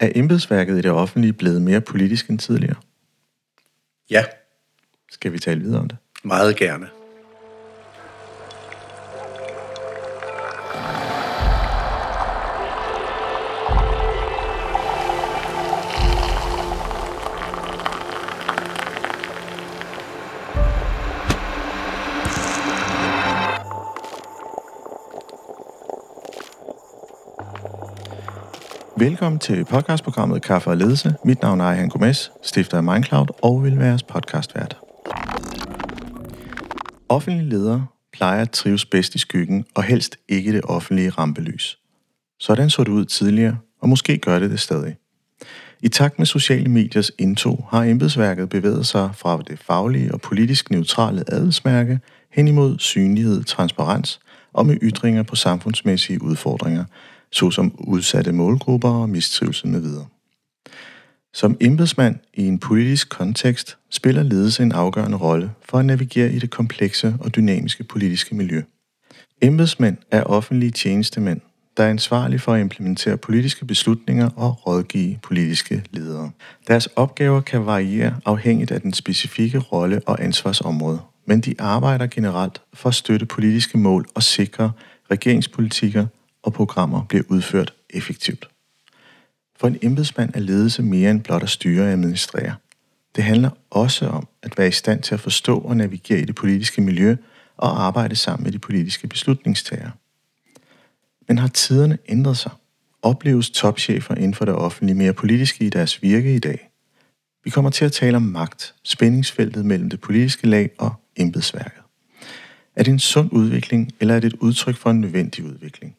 Er embedsværket i det offentlige blevet mere politisk end tidligere? Ja, Skal vi tale videre om det? meget gerne. Velkommen til podcastprogrammet Kaffe og Ledelse. Mit navn er Ejhan Gomes, stifter af Mindcloud og vil være jeres podcastvært. Offentlige ledere plejer at trives bedst i skyggen og helst ikke det offentlige rampelys. Sådan så det ud tidligere, og måske gør det det stadig. I takt med sociale mediers indtog har embedsværket bevæget sig fra det faglige og politisk neutrale adelsmærke hen imod synlighed, transparens og med ytringer på samfundsmæssige udfordringer, såsom udsatte målgrupper og mistrivsel med videre. Som embedsmand i en politisk kontekst spiller ledelse en afgørende rolle for at navigere i det komplekse og dynamiske politiske miljø. Embedsmænd er offentlige tjenestemænd, der er ansvarlige for at implementere politiske beslutninger og rådgive politiske ledere. Deres opgaver kan variere afhængigt af den specifikke rolle og ansvarsområde, men de arbejder generelt for at støtte politiske mål og sikre regeringspolitikker og programmer bliver udført effektivt. For en embedsmand er ledelse mere end blot at styre og administrere. Det handler også om at være i stand til at forstå og navigere i det politiske miljø og arbejde sammen med de politiske beslutningstagere. Men har tiderne ændret sig? Opleves topchefer inden for det offentlige mere politiske i deres virke i dag? Vi kommer til at tale om magt, spændingsfeltet mellem det politiske lag og embedsværket. Er det en sund udvikling, eller er det et udtryk for en nødvendig udvikling?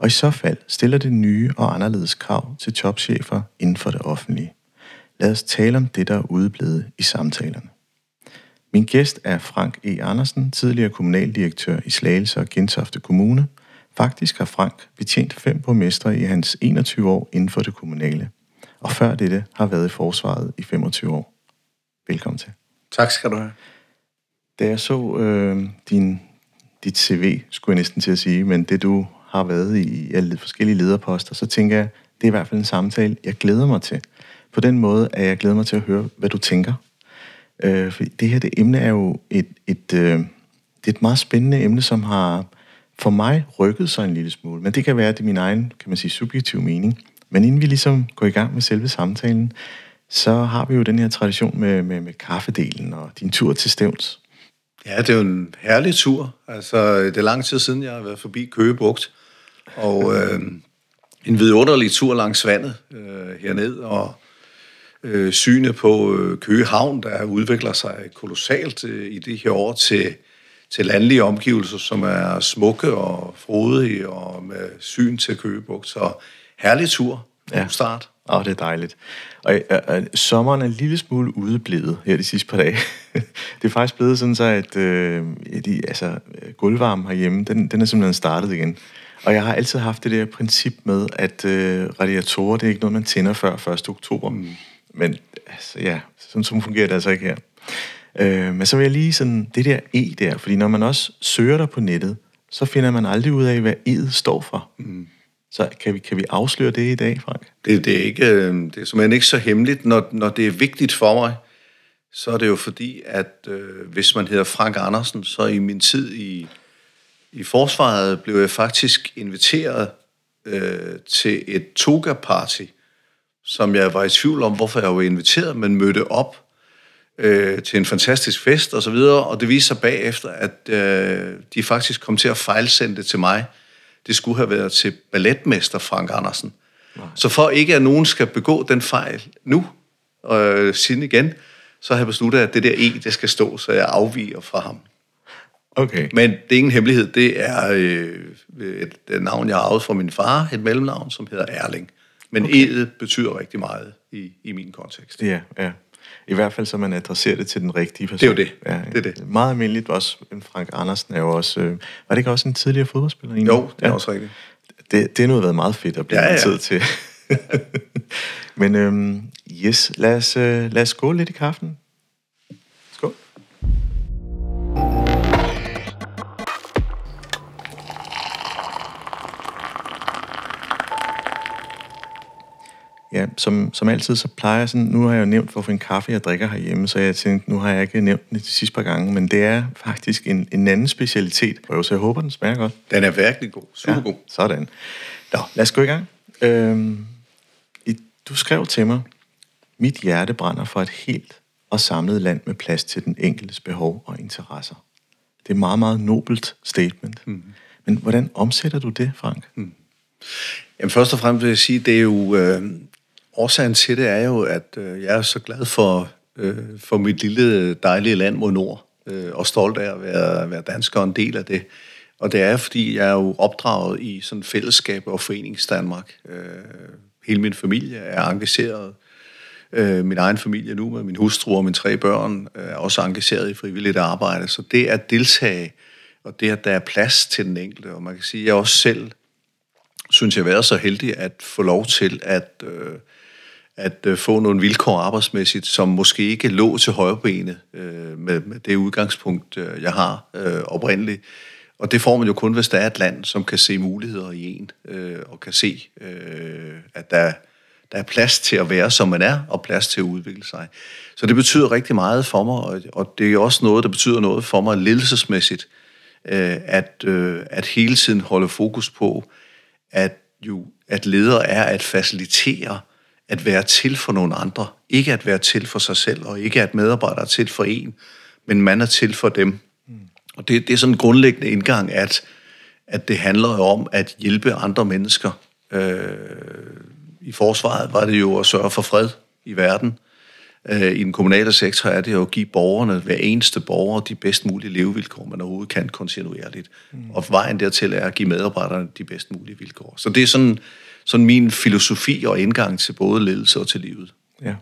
Og i så fald stiller det nye og anderledes krav til topchefer inden for det offentlige. Lad os tale om det, der er udeblevet i samtalerne. Min gæst er Frank E. Andersen, tidligere kommunaldirektør i Slagelse og Gentofte Kommune. Faktisk har Frank betjent fem borgmestre i hans 21 år inden for det kommunale. Og før dette har været i forsvaret i 25 år. Velkommen til. Tak skal du have. Da jeg så øh, din, dit CV, skulle jeg næsten til at sige, men det du har været i alle forskellige lederposter, så tænker jeg, det er i hvert fald en samtale, jeg glæder mig til. På den måde, at jeg glæder mig til at høre, hvad du tænker. Øh, for det her det emne er jo et, et, øh, det er et meget spændende emne, som har for mig rykket sig en lille smule. Men det kan være, at det er min egen, kan man sige, subjektive mening. Men inden vi ligesom går i gang med selve samtalen, så har vi jo den her tradition med, med, med kaffedelen og din tur til Stævns. Ja, det er jo en herlig tur. Altså, det er lang tid siden, jeg har været forbi Køge Bugt. Og øh, en vidunderlig tur langs vandet øh, herned, og øh, synet på øh, Køge Havn, der udvikler sig kolossalt øh, i de her år til, til landlige omgivelser, som er smukke og frodige, og med syn til Køge Bugt. Så herlig tur. Ja. start. Åh, oh, det er dejligt. Og øh, øh, sommeren er en lille smule udeblevet her de sidste par dage. det er faktisk blevet sådan så, at øh, de, altså, gulvvarmen herhjemme, den, den er simpelthen startet igen. Og jeg har altid haft det der princip med, at øh, radiatorer, det er ikke noget, man tænder før 1. oktober. Mm. Men altså, ja, sådan, sådan fungerer det altså ikke her. Øh, men så vil jeg lige sådan, det der E der, fordi når man også søger der på nettet, så finder man aldrig ud af, hvad E'et står for. Mm. Så kan vi, kan vi afsløre det i dag, Frank? Det, det, er ikke, øh, det er simpelthen ikke så hemmeligt. Når, når det er vigtigt for mig, så er det jo fordi, at øh, hvis man hedder Frank Andersen, så i min tid i, i forsvaret blev jeg faktisk inviteret øh, til et toga-party, som jeg var i tvivl om, hvorfor jeg var inviteret, men mødte op øh, til en fantastisk fest og så videre, og det viste sig bagefter, at øh, de faktisk kom til at fejlsende det til mig. Det skulle have været til balletmester Frank Andersen. Nej. Så for ikke at nogen skal begå den fejl nu, øh, siden igen, så har jeg besluttet, at det der E, det skal stå, så jeg afviger fra ham. Okay. Men det er ingen hemmelighed, det er øh, et, et navn, jeg har arvet fra min far, et mellemnavn, som hedder Erling. Men okay. E'et betyder rigtig meget i, i min kontekst. Ja, ja. I hvert fald, så man adresserer det til den rigtige person. Det er jo det. Ja, Det er det. Meget almindeligt også. Frank Andersen er jo også... Øh, var det ikke også en tidligere fodboldspiller? egentlig? Jo, det er ja. også rigtigt. Det, det er nu været meget fedt at blive Ja, ja, ja. tid til. Men øhm, yes, lad os, øh, lad os skåle lidt i kaffen. Ja, som, som altid, så plejer jeg sådan, nu har jeg jo nævnt, hvorfor en kaffe jeg drikker herhjemme, så jeg tænkte, nu har jeg ikke nævnt den de sidste par gange, men det er faktisk en, en anden specialitet, og så jeg håber, den smager godt. Den er virkelig god. Super ja, god. Sådan. Nå, lad os gå i gang. Øhm, i, du skrev til mig, mit hjerte brænder for et helt og samlet land med plads til den enkeltes behov og interesser. Det er et meget, meget nobelt statement. Mm. Men hvordan omsætter du det, Frank? Mm. Jamen først og fremmest vil jeg sige, det er jo... Øh, årsagen til det er jo, at øh, jeg er så glad for, øh, for mit lille dejlige land mod nord, øh, og stolt af at være, være dansker og en del af det. Og det er, fordi jeg er jo opdraget i sådan fællesskab og foreningsdanmark. Øh, hele min familie er engageret. Øh, min egen familie nu med min hustru og mine tre børn øh, er også engageret i frivilligt arbejde. Så det at deltage, og det at der er plads til den enkelte, og man kan sige, at jeg også selv synes jeg været så heldig at få lov til at, øh, at øh, få nogle vilkår arbejdsmæssigt, som måske ikke lå til højrebenet øh, med, med det udgangspunkt, øh, jeg har øh, oprindeligt. Og det får man jo kun, hvis der er et land, som kan se muligheder i en, øh, og kan se, øh, at der, der er plads til at være, som man er, og plads til at udvikle sig. Så det betyder rigtig meget for mig, og, og det er også noget, der betyder noget for mig ledelsesmæssigt, øh, at, øh, at hele tiden holde fokus på, at jo at leder er at facilitere, at være til for nogle andre. Ikke at være til for sig selv, og ikke at medarbejdere er til for en, men man er til for dem. Mm. Og det, det er sådan en grundlæggende indgang, at, at det handler om at hjælpe andre mennesker. Øh, I forsvaret var det jo at sørge for fred i verden. Øh, I den kommunale sektor er det jo at give borgerne, hver eneste borger, de bedst mulige levevilkår, man overhovedet kan kontinuerligt. Mm. Og vejen dertil er at give medarbejderne de bedst mulige vilkår. Så det er sådan, sådan min filosofi og indgang til både ledelse og til livet. Ja.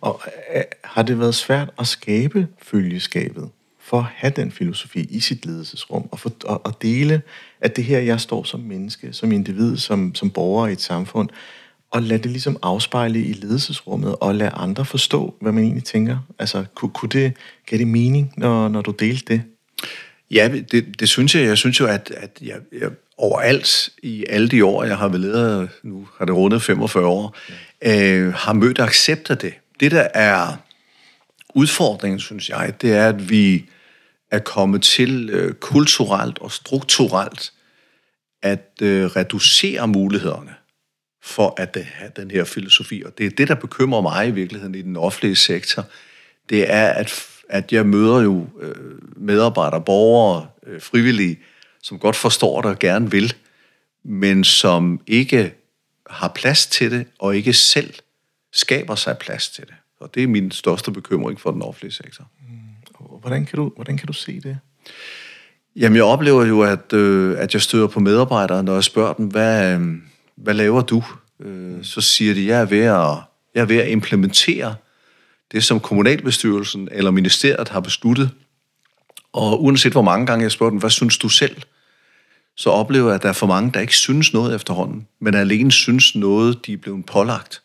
Og øh, har det været svært at skabe følgeskabet for at have den filosofi i sit ledelsesrum og, for, og, og dele, at det her, jeg står som menneske, som individ, som, som borger i et samfund, og lade det ligesom afspejle i ledelsesrummet, og lade andre forstå, hvad man egentlig tænker. Altså, kunne, kunne det, gav det mening, når, når du delte det? Ja, det, det synes jeg. Jeg synes jo, at, at jeg, jeg overalt i alle de år, jeg har været leder, nu har det rundet 45 år, øh, har mødt accept af det. Det, der er udfordringen, synes jeg, det er, at vi er kommet til øh, kulturelt og strukturelt at øh, reducere mulighederne for at have den her filosofi. Og det er det, der bekymrer mig i virkeligheden i den offentlige sektor. Det er, at, at jeg møder jo øh, medarbejdere, borgere, øh, frivillige, som godt forstår det og gerne vil, men som ikke har plads til det, og ikke selv skaber sig plads til det. Og det er min største bekymring for den offentlige sektor. Mm. Hvordan kan du, hvordan kan du se det? Jamen, jeg oplever jo, at, øh, at jeg støder på medarbejdere, når jeg spørger dem, hvad, øh, hvad laver du? Øh, så siger de, jeg er, ved at, jeg er ved at implementere det, som kommunalbestyrelsen eller ministeriet har besluttet. Og uanset hvor mange gange jeg spørger dem, hvad synes du selv? Så oplever jeg, at der er for mange, der ikke synes noget efterhånden, men alene synes noget, de er blevet pålagt.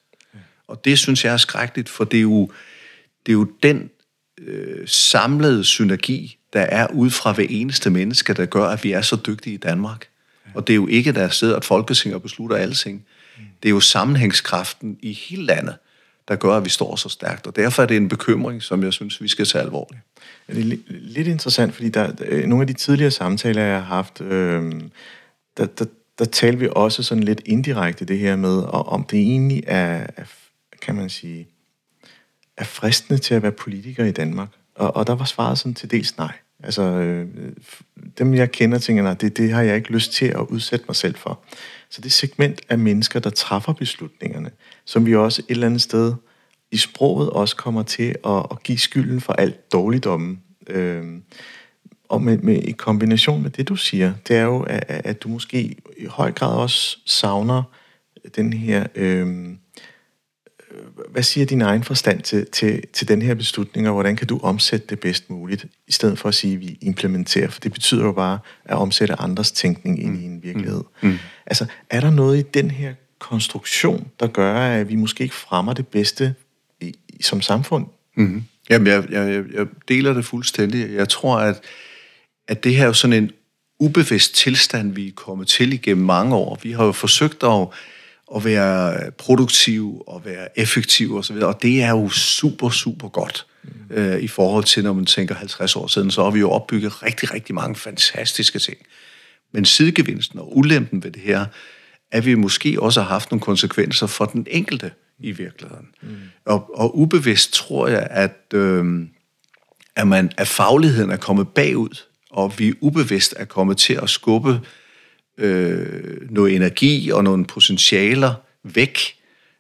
Og det synes jeg er skrækkeligt, for det er jo, det er jo den øh, samlede synergi, der er ud fra hver eneste menneske, der gør, at vi er så dygtige i Danmark. Og det er jo ikke, der sidder et folketing og beslutter alting. Det er jo sammenhængskraften i hele landet, der gør, at vi står så stærkt. Og derfor er det en bekymring, som jeg synes, vi skal tage alvorligt. Det er lidt interessant, fordi der, der, nogle af de tidligere samtaler, jeg har haft, øh, der, der, der talte vi også sådan lidt indirekte det her med, og om det egentlig er, er kan man sige, er fristende til at være politiker i Danmark. Og, og der var svaret sådan til dels nej. Altså, øh, dem jeg kender, tænker, nej, det, det har jeg ikke lyst til at udsætte mig selv for. Så det segment af mennesker, der træffer beslutningerne, som vi også et eller andet sted i sproget også kommer til at, at give skylden for alt dårligdommen. Øh, og med, med, i kombination med det, du siger, det er jo, at, at du måske i høj grad også savner den her øh, hvad siger din egen forstand til, til, til den her beslutning, og hvordan kan du omsætte det bedst muligt, i stedet for at sige, at vi implementerer, for det betyder jo bare at omsætte andres tænkning ind i en virkelighed. Mm. Mm. Altså, er der noget i den her konstruktion, der gør, at vi måske ikke fremmer det bedste i, som samfund? Mm. Jamen, jeg, jeg, jeg deler det fuldstændig. Jeg tror, at, at det her er jo sådan en ubevidst tilstand, vi er kommet til igennem mange år. Vi har jo forsøgt at at være produktiv og være effektiv osv., og det er jo super, super godt mm. øh, i forhold til, når man tænker 50 år siden, så har vi jo opbygget rigtig, rigtig mange fantastiske ting. Men sidegevinsten og ulempen ved det her, at vi måske også har haft nogle konsekvenser for den enkelte i virkeligheden. Mm. Og, og ubevidst tror jeg, at, øh, at, man, at fagligheden er kommet bagud, og vi ubevidst er kommet til at skubbe øh, noget energi og nogle potentialer væk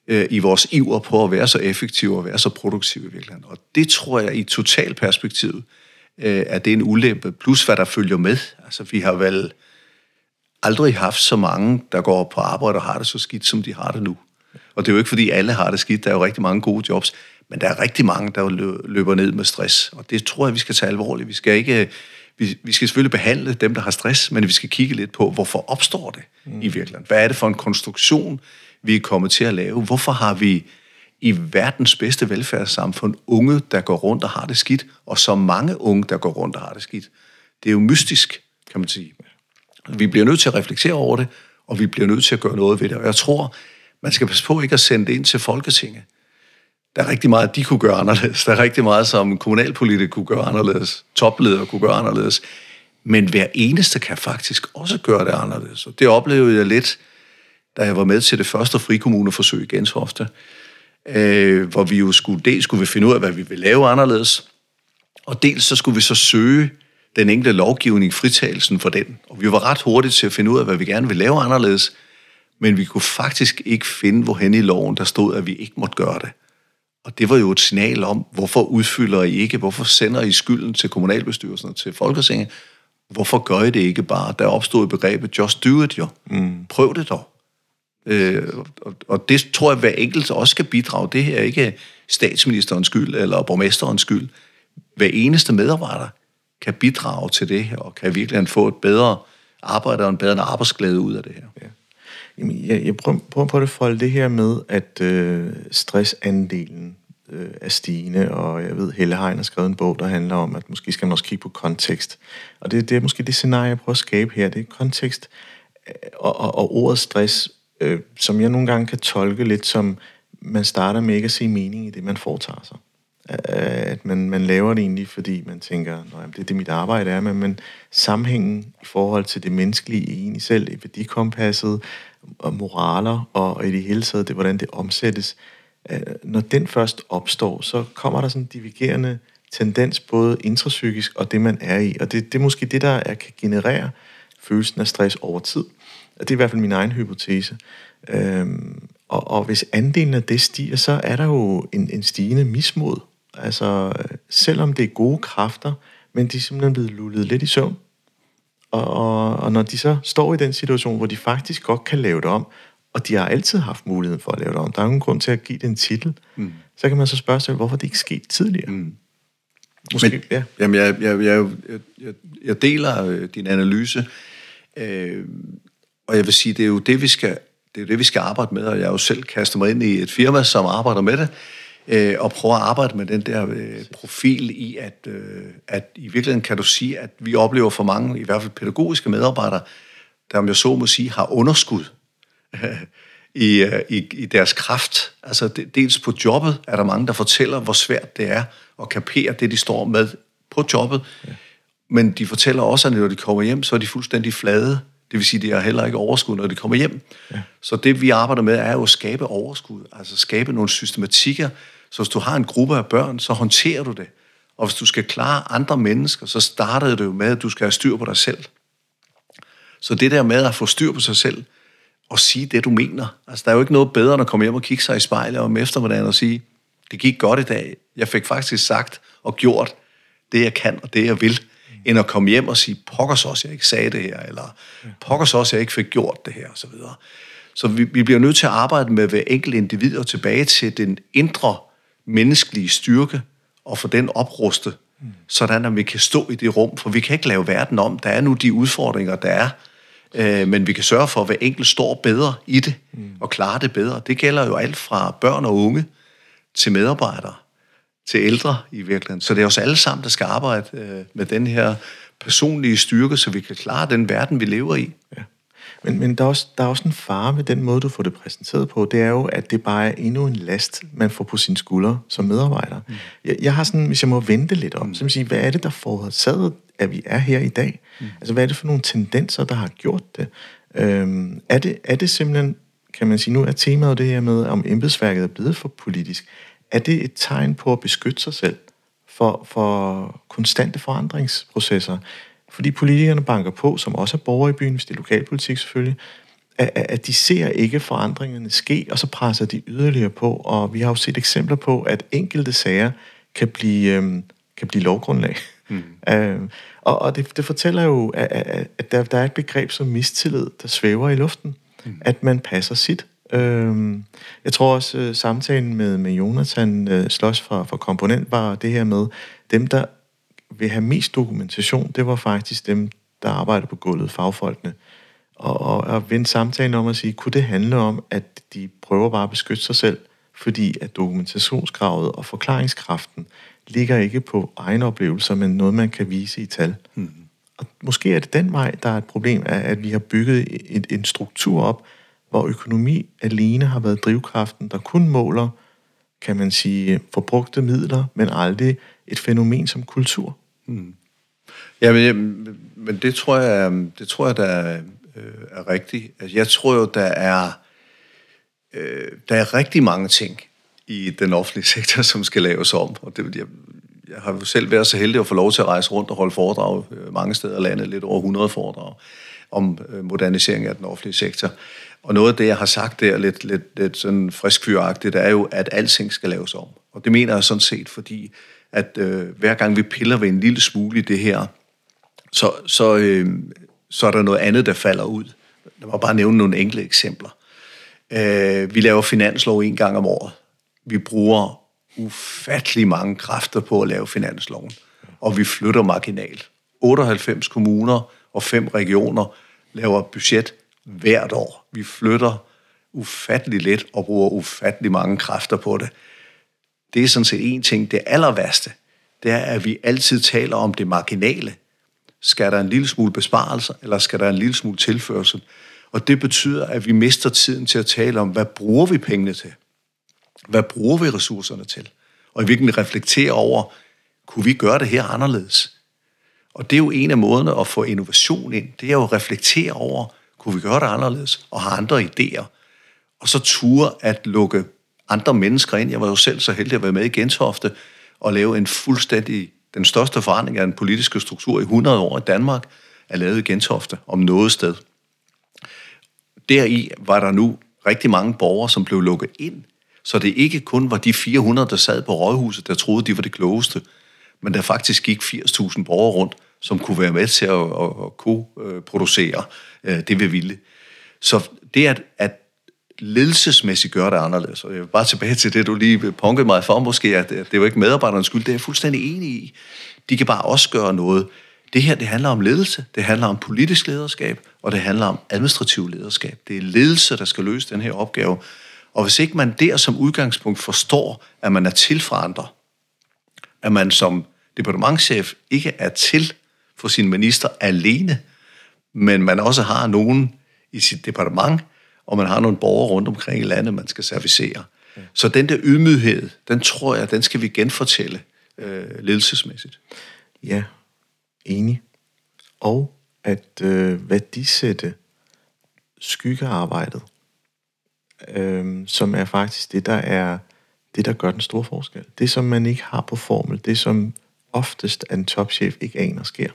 øh, i vores iver på at være så effektive og være så produktive i virkeligheden. Og det tror jeg i total perspektiv, øh, at det er en ulempe, plus hvad der følger med. Altså vi har vel aldrig haft så mange, der går på arbejde og har det så skidt, som de har det nu. Og det er jo ikke, fordi alle har det skidt. Der er jo rigtig mange gode jobs. Men der er rigtig mange, der løber ned med stress. Og det tror jeg, vi skal tage alvorligt. Vi skal ikke... Vi, vi skal selvfølgelig behandle dem, der har stress, men vi skal kigge lidt på, hvorfor opstår det mm. i virkeligheden? Hvad er det for en konstruktion, vi er kommet til at lave? Hvorfor har vi i verdens bedste velfærdssamfund unge, der går rundt og har det skidt, og så mange unge, der går rundt og har det skidt? Det er jo mystisk, kan man sige. Vi bliver nødt til at reflektere over det, og vi bliver nødt til at gøre noget ved det. Og jeg tror, man skal passe på ikke at sende det ind til Folketinget. Der er rigtig meget, de kunne gøre anderledes. Der er rigtig meget, som kommunalpolitikere kunne gøre anderledes. Topledere kunne gøre anderledes. Men hver eneste kan faktisk også gøre det anderledes. Og det oplevede jeg lidt, da jeg var med til det første frikommuneforsøg i Gentofte, øh, hvor vi jo skulle, dels skulle vi finde ud af, hvad vi ville lave anderledes, og dels så skulle vi så søge den enkelte lovgivning, fritagelsen for den. Og vi var ret hurtigt til at finde ud af, hvad vi gerne ville lave anderledes, men vi kunne faktisk ikke finde, hvorhen i loven der stod, at vi ikke måtte gøre det. Og det var jo et signal om, hvorfor udfylder I ikke, hvorfor sender I skylden til kommunalbestyrelsen og til Folketinget, hvorfor gør I det ikke bare? Der opstod begrebet, just do it jo. Mm. Prøv det dog. Øh, og, og det tror jeg, hver enkelt også skal bidrage. Det her er ikke statsministerens skyld eller borgmesterens skyld. Hver eneste medarbejder kan bidrage til det her, og kan virkelig få et bedre arbejde og en bedre arbejdsglæde ud af det her. Ja. Jamen, jeg, jeg prøver, prøver på at folde det her med, at øh, stressandelen øh, er stigende, og jeg ved, Helle Hein har skrevet en bog, der handler om, at måske skal man også kigge på kontekst. Og det, det er måske det scenarie, jeg prøver at skabe her, det er kontekst øh, og, og, og ordet stress, øh, som jeg nogle gange kan tolke lidt som, man starter med ikke at se mening i det, man foretager sig. At man, man laver det egentlig, fordi man tænker, at det er det, mit arbejde er, men, men sammenhængen i forhold til det menneskelige i en selv, i værdikompasset, og moraler, og, og i det hele taget, det, hvordan det omsættes, øh, når den først opstår, så kommer der sådan en divergerende tendens, både intrapsykisk og det, man er i. Og det, det er måske det, der er, kan generere følelsen af stress over tid. Og det er i hvert fald min egen hypotese. Øhm, og, og hvis andelen af det stiger, så er der jo en, en stigende mismod Altså, øh, selvom det er gode kræfter, men de er simpelthen blevet lullet lidt i søvn. Og, og, og når de så står i den situation, hvor de faktisk godt kan lave det om, og de har altid haft muligheden for at lave det om, der er ingen grund til at give det en titel, mm. så kan man så spørge sig, hvorfor det ikke skete tidligere. Mm. Måske, Men, ja. Jamen, jeg, jeg, jeg, jeg, jeg deler øh, din analyse, øh, og jeg vil sige, det er jo det, vi skal, det er det, vi skal arbejde med, og jeg har jo selv kastet mig ind i et firma, som arbejder med det, øh, og prøve at arbejde med den der øh, profil i, at, øh, at i virkeligheden kan du sige, at vi oplever for mange, i hvert fald pædagogiske medarbejdere, der om jeg så må sige, har underskud i, øh, i, i deres kraft. Altså dels på jobbet er der mange, der fortæller, hvor svært det er at kapere det, de står med på jobbet. Ja. Men de fortæller også, at når de kommer hjem, så er de fuldstændig flade. Det vil sige, at de har heller ikke overskud, når de kommer hjem. Ja. Så det, vi arbejder med, er jo at skabe overskud. Altså skabe nogle systematikker, så hvis du har en gruppe af børn, så håndterer du det. Og hvis du skal klare andre mennesker, så starter det jo med, at du skal have styr på dig selv. Så det der med at få styr på sig selv, og sige det, du mener. Altså, der er jo ikke noget bedre, end at komme hjem og kigge sig i spejlet om eftermiddagen og sige, det gik godt i dag. Jeg fik faktisk sagt og gjort det, jeg kan og det, jeg vil, end at komme hjem og sige, pokkers også, jeg ikke sagde det her, eller pokkers også, jeg ikke fik gjort det her, og så videre. Så vi, vi bliver nødt til at arbejde med hver enkelt individ og tilbage til den indre menneskelige styrke og få den oprustet, mm. sådan at vi kan stå i det rum, for vi kan ikke lave verden om. Der er nu de udfordringer, der er, øh, men vi kan sørge for, at hver enkelt står bedre i det mm. og klarer det bedre. Det gælder jo alt fra børn og unge til medarbejdere, til ældre i virkeligheden. Så det er os alle sammen, der skal arbejde øh, med den her personlige styrke, så vi kan klare den verden, vi lever i. Ja. Men, men der, er også, der er også en fare ved den måde, du får det præsenteret på. Det er jo, at det bare er endnu en last, man får på sine skuldre som medarbejder. Mm. Jeg, jeg har sådan, hvis jeg må vente lidt om, mm. så vil sige, hvad er det, der forårsaget, at vi er her i dag? Mm. Altså, hvad er det for nogle tendenser, der har gjort det? Øhm, er det? Er det simpelthen, kan man sige, nu er temaet det her med, om embedsværket er blevet for politisk. Er det et tegn på at beskytte sig selv for, for konstante forandringsprocesser? Fordi politikerne banker på, som også er borgere i byen, hvis det er lokalpolitik selvfølgelig, at, at de ser ikke forandringerne ske, og så presser de yderligere på. Og vi har jo set eksempler på, at enkelte sager kan blive, øhm, kan blive lovgrundlag. Mm. øhm, og og det, det fortæller jo, at, at, at der, der er et begreb som mistillid, der svæver i luften. Mm. At man passer sit. Øhm, jeg tror også, øh, samtalen med, med Jonathan øh, Slås fra, fra Komponent var det her med, dem der vil have mest dokumentation, det var faktisk dem, der arbejder på gulvet, fagfolkene. Og, og, og vende samtalen om at sige, kunne det handle om, at de prøver bare at beskytte sig selv, fordi at dokumentationskravet og forklaringskraften ligger ikke på egne oplevelser, men noget, man kan vise i tal. Hmm. Og måske er det den vej, der er et problem, at vi har bygget en, en struktur op, hvor økonomi alene har været drivkraften, der kun måler, kan man sige, forbrugte midler, men aldrig et fænomen som kultur. Hmm. Ja, men, men det tror jeg, det tror jeg, der er, øh, er rigtigt. Altså, jeg tror jo, der er, øh, der er rigtig mange ting i den offentlige sektor, som skal laves om. Og det, jeg, jeg har jo selv været så heldig at få lov til at rejse rundt og holde foredrag øh, mange steder i landet, lidt over 100 foredrag om øh, modernisering af den offentlige sektor. Og noget af det, jeg har sagt der lidt, lidt, lidt sådan friskfyragtigt, er jo, at alting skal laves om. Og det mener jeg sådan set, fordi at øh, hver gang vi piller ved en lille smule i det her, så, så, øh, så er der noget andet, der falder ud. Lad mig bare nævne nogle enkle eksempler. Øh, vi laver finanslov en gang om året. Vi bruger ufattelig mange kræfter på at lave finansloven, og vi flytter marginalt. 98 kommuner og fem regioner laver budget hvert år. Vi flytter ufattelig let og bruger ufattelig mange kræfter på det. Det er sådan set en ting. Det aller værste, det er, at vi altid taler om det marginale. Skal der en lille smule besparelser, eller skal der en lille smule tilførsel? Og det betyder, at vi mister tiden til at tale om, hvad bruger vi pengene til? Hvad bruger vi ressourcerne til? Og i virkeligheden reflektere over, kunne vi gøre det her anderledes? Og det er jo en af måderne at få innovation ind. Det er jo at reflektere over, kunne vi gøre det anderledes? Og har andre idéer. Og så ture at lukke andre mennesker ind. Jeg var jo selv så heldig at være med i Gentofte og lave en fuldstændig, den største forandring af den politiske struktur i 100 år i Danmark, er lavet i Gentofte om noget sted. Deri var der nu rigtig mange borgere, som blev lukket ind, så det ikke kun var de 400, der sad på rådhuset, der troede, de var det klogeste, men der faktisk gik 80.000 borgere rundt, som kunne være med til at, at, at kunne producere øh, det, vi ville. Så det, at, at ledelsesmæssigt gøre det anderledes. Og jeg vil bare tilbage til det, du lige punkede mig for, måske, at det er jo ikke medarbejdernes skyld, det er jeg fuldstændig enig i. De kan bare også gøre noget. Det her, det handler om ledelse, det handler om politisk lederskab, og det handler om administrativ lederskab. Det er ledelse, der skal løse den her opgave. Og hvis ikke man der som udgangspunkt forstår, at man er til for andre, at man som departementchef ikke er til for sin minister alene, men man også har nogen i sit departement, og man har nogle borgere rundt omkring i landet, man skal servicere. Ja. Så den der ydmyghed, den tror jeg, den skal vi genfortælle øh, ledelsesmæssigt. Ja, enig. Og at øh, værdisætte skyggearbejdet, øh, som er faktisk det, der er det, der gør den store forskel. Det, som man ikke har på formel, det, som oftest en topchef ikke aner sker,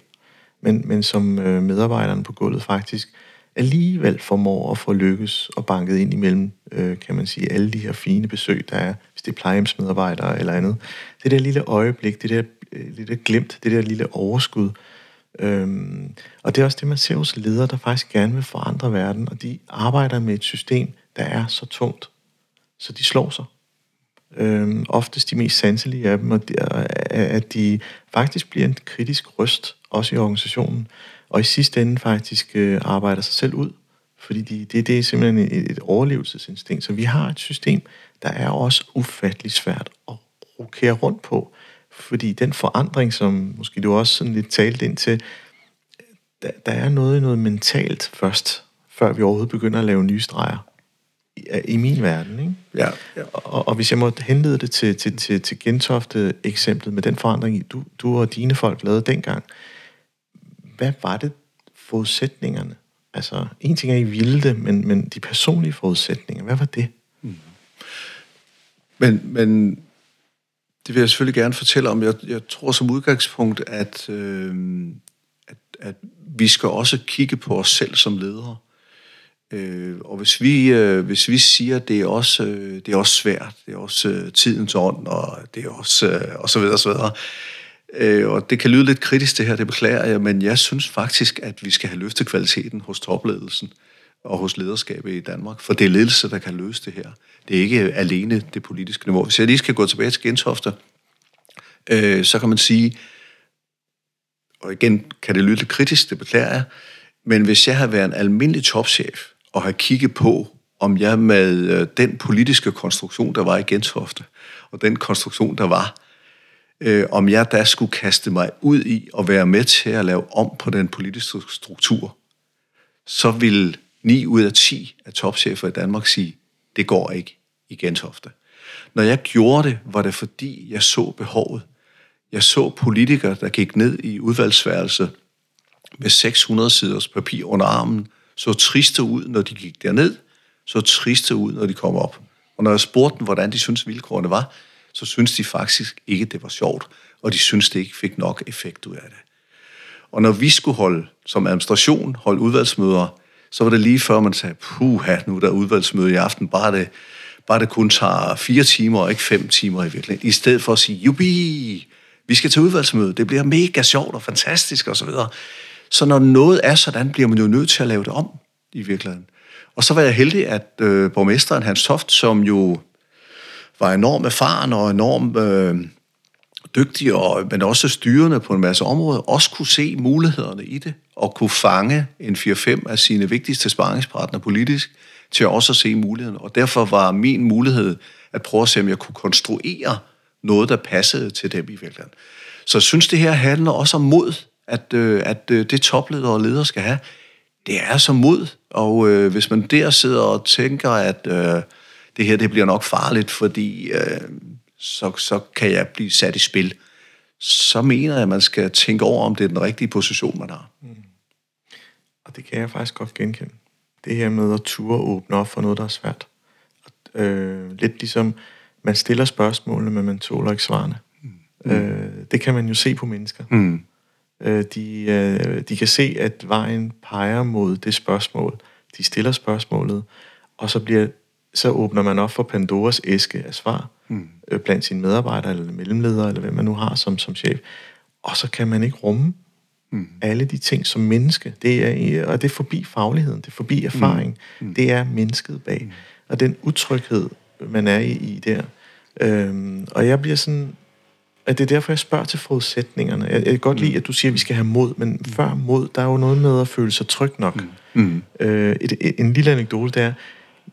men, men som øh, medarbejderne på gulvet faktisk alligevel formår at få lykkes og banket ind imellem, øh, kan man sige, alle de her fine besøg, der er, hvis det er plejehjemsmedarbejdere eller andet. Det der lille øjeblik, det der øh, lille glimt, det der lille overskud. Øhm, og det er også det, man ser hos ledere, der faktisk gerne vil forandre verden, og de arbejder med et system, der er så tungt, så de slår sig. Øhm, oftest de mest sanselige af dem, og de, at de faktisk bliver en kritisk røst, også i organisationen og i sidste ende faktisk øh, arbejder sig selv ud. Fordi de, det, det er simpelthen et, et overlevelsesinstinkt. Så vi har et system, der er også ufattelig svært at rokere rundt på. Fordi den forandring, som måske du også sådan lidt talte ind til, der, der er noget noget mentalt først, før vi overhovedet begynder at lave nye streger. I, i min verden, ikke? Ja, ja. Og, og hvis jeg må henlede det til, til, til, til Gentofte-eksemplet med den forandring, du, du og dine folk lavede dengang, hvad var det forudsætningerne? Altså, en ting er, I ville det, men, men de personlige forudsætninger, hvad var det? Mm. Men, men det vil jeg selvfølgelig gerne fortælle om. Jeg, jeg tror som udgangspunkt, at, øh, at, at vi skal også kigge på os selv som ledere. Øh, og hvis vi, øh, hvis vi siger, at det er også, øh, det er også svært, det er også øh, tidens ånd, og det er også, øh, og så videre, så videre. Øh, Øh, og det kan lyde lidt kritisk det her, det beklager jeg, men jeg synes faktisk, at vi skal have løftet kvaliteten hos topledelsen og hos lederskabet i Danmark, for det er ledelse, der kan løse det her. Det er ikke alene det politiske niveau. Hvis jeg lige skal gå tilbage til Gentofte, øh, så kan man sige, og igen kan det lyde lidt kritisk, det beklager jeg, men hvis jeg havde været en almindelig topchef, og har kigget på, om jeg med øh, den politiske konstruktion, der var i Gentofte, og den konstruktion, der var, øh, om jeg da skulle kaste mig ud i og være med til at lave om på den politiske struktur, så vil 9 ud af 10 af topchefer i Danmark sige, det går ikke i Gentofte. Når jeg gjorde det, var det fordi, jeg så behovet. Jeg så politikere, der gik ned i udvalgsværelset med 600 siders papir under armen, så triste ud, når de gik derned, så triste ud, når de kom op. Og når jeg spurgte dem, hvordan de synes vilkårene var, så synes de faktisk ikke, det var sjovt, og de synes det ikke fik nok effekt ud af det. Og når vi skulle holde, som administration, holde udvalgsmøder, så var det lige før, man sagde, puha, nu er der udvalgsmøde i aften, bare det, bare det kun tager fire timer og ikke fem timer i virkeligheden. I stedet for at sige, jubi, vi skal til udvalgsmøde, det bliver mega sjovt og fantastisk osv. Så, så når noget er sådan, bliver man jo nødt til at lave det om i virkeligheden. Og så var jeg heldig, at øh, borgmesteren Hans Toft, som jo var enormt erfaren og enormt øh, dygtig, og, men også styrende på en masse områder, også kunne se mulighederne i det, og kunne fange en 4-5 af sine vigtigste sparringspartnere politisk, til også at se mulighederne. Og derfor var min mulighed at prøve at se, om jeg kunne konstruere noget, der passede til dem i virkeligheden. Så jeg synes, det her handler også om mod, at, øh, at øh, det topleder og leder skal have, det er så mod. Og øh, hvis man der sidder og tænker, at øh, det her det bliver nok farligt, fordi øh, så, så kan jeg blive sat i spil, så mener jeg, at man skal tænke over, om det er den rigtige position, man har. Mm. Og det kan jeg faktisk godt genkende. Det her med at ture åbne op for noget, der er svært. Øh, lidt ligesom, man stiller spørgsmålene, men man tåler ikke svarene. Mm. Øh, det kan man jo se på mennesker. Mm. Øh, de, øh, de kan se, at vejen peger mod det spørgsmål. De stiller spørgsmålet, og så, bliver, så åbner man op for Pandoras æske af svar mm. øh, blandt sine medarbejdere, eller mellemledere, eller hvem man nu har som, som chef. Og så kan man ikke rumme mm. alle de ting som menneske. Det er, og det er forbi fagligheden, det er forbi erfaring. Mm. Mm. Det er mennesket bag. Mm. Og den utryghed, man er i, i der. Øhm, og jeg bliver sådan at det er derfor, jeg spørger til forudsætningerne. Jeg, jeg kan godt mm. lide, at du siger, at vi skal have mod, men mm. før mod, der er jo noget med at føle sig tryg nok. Mm. Mm. Øh, et, et, en lille anekdote der.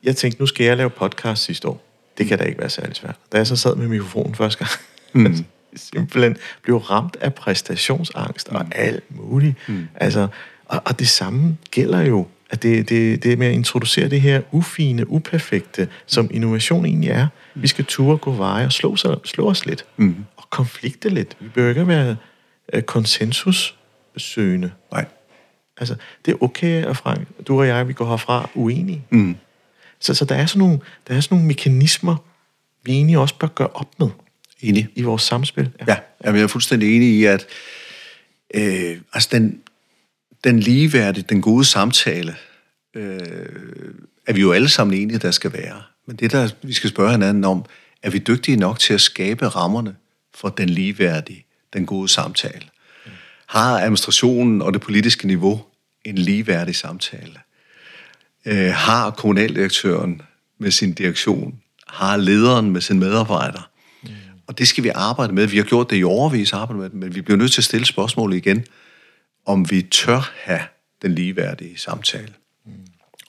Jeg tænkte, nu skal jeg lave podcast sidste år. Det kan da ikke være særlig svært. Da jeg så sad med mikrofonen første gang, mm. simpelthen blev ramt af præstationsangst mm. og alt muligt. Mm. Altså, og, og det samme gælder jo at det, det, det med at introducere det her ufine, uperfekte, som innovation egentlig er. Vi skal ture gå veje og slå, sig, slå os lidt. Mm konflikte lidt. Vi bør ikke være uh, konsensussøgende. Nej. Altså, det er okay, at Frank, du og jeg, vi går herfra uenige. Mm. Så, så der, er sådan nogle, der er sådan nogle mekanismer, vi egentlig også bør gøre op med. Enig. I vores samspil. Ja, ja jeg er fuldstændig enig i, at øh, altså den, den ligeværdige, den gode samtale, øh, er vi jo alle sammen enige, der skal være. Men det, der vi skal spørge hinanden om, er vi dygtige nok til at skabe rammerne for den ligeværdige, den gode samtale. Har administrationen og det politiske niveau en ligeværdig samtale? Øh, har kommunaldirektøren med sin direktion, har lederen med sin medarbejder? Mm. Og det skal vi arbejde med. Vi har gjort det i overvis arbejde med men vi bliver nødt til at stille spørgsmålet igen, om vi tør have den ligeværdige samtale. Mm.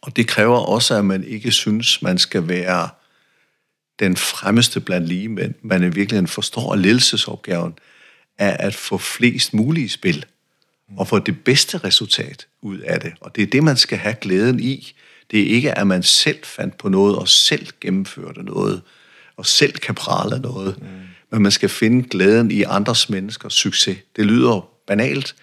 Og det kræver også, at man ikke synes, man skal være den fremmeste blandt lige, men man i virkeligheden forstår, ledelsesopgaven er at få flest mulige spil, og få det bedste resultat ud af det. Og det er det, man skal have glæden i. Det er ikke, at man selv fandt på noget og selv gennemførte noget, og selv kan prale noget. Mm. Men man skal finde glæden i andres menneskers succes. Det lyder banalt,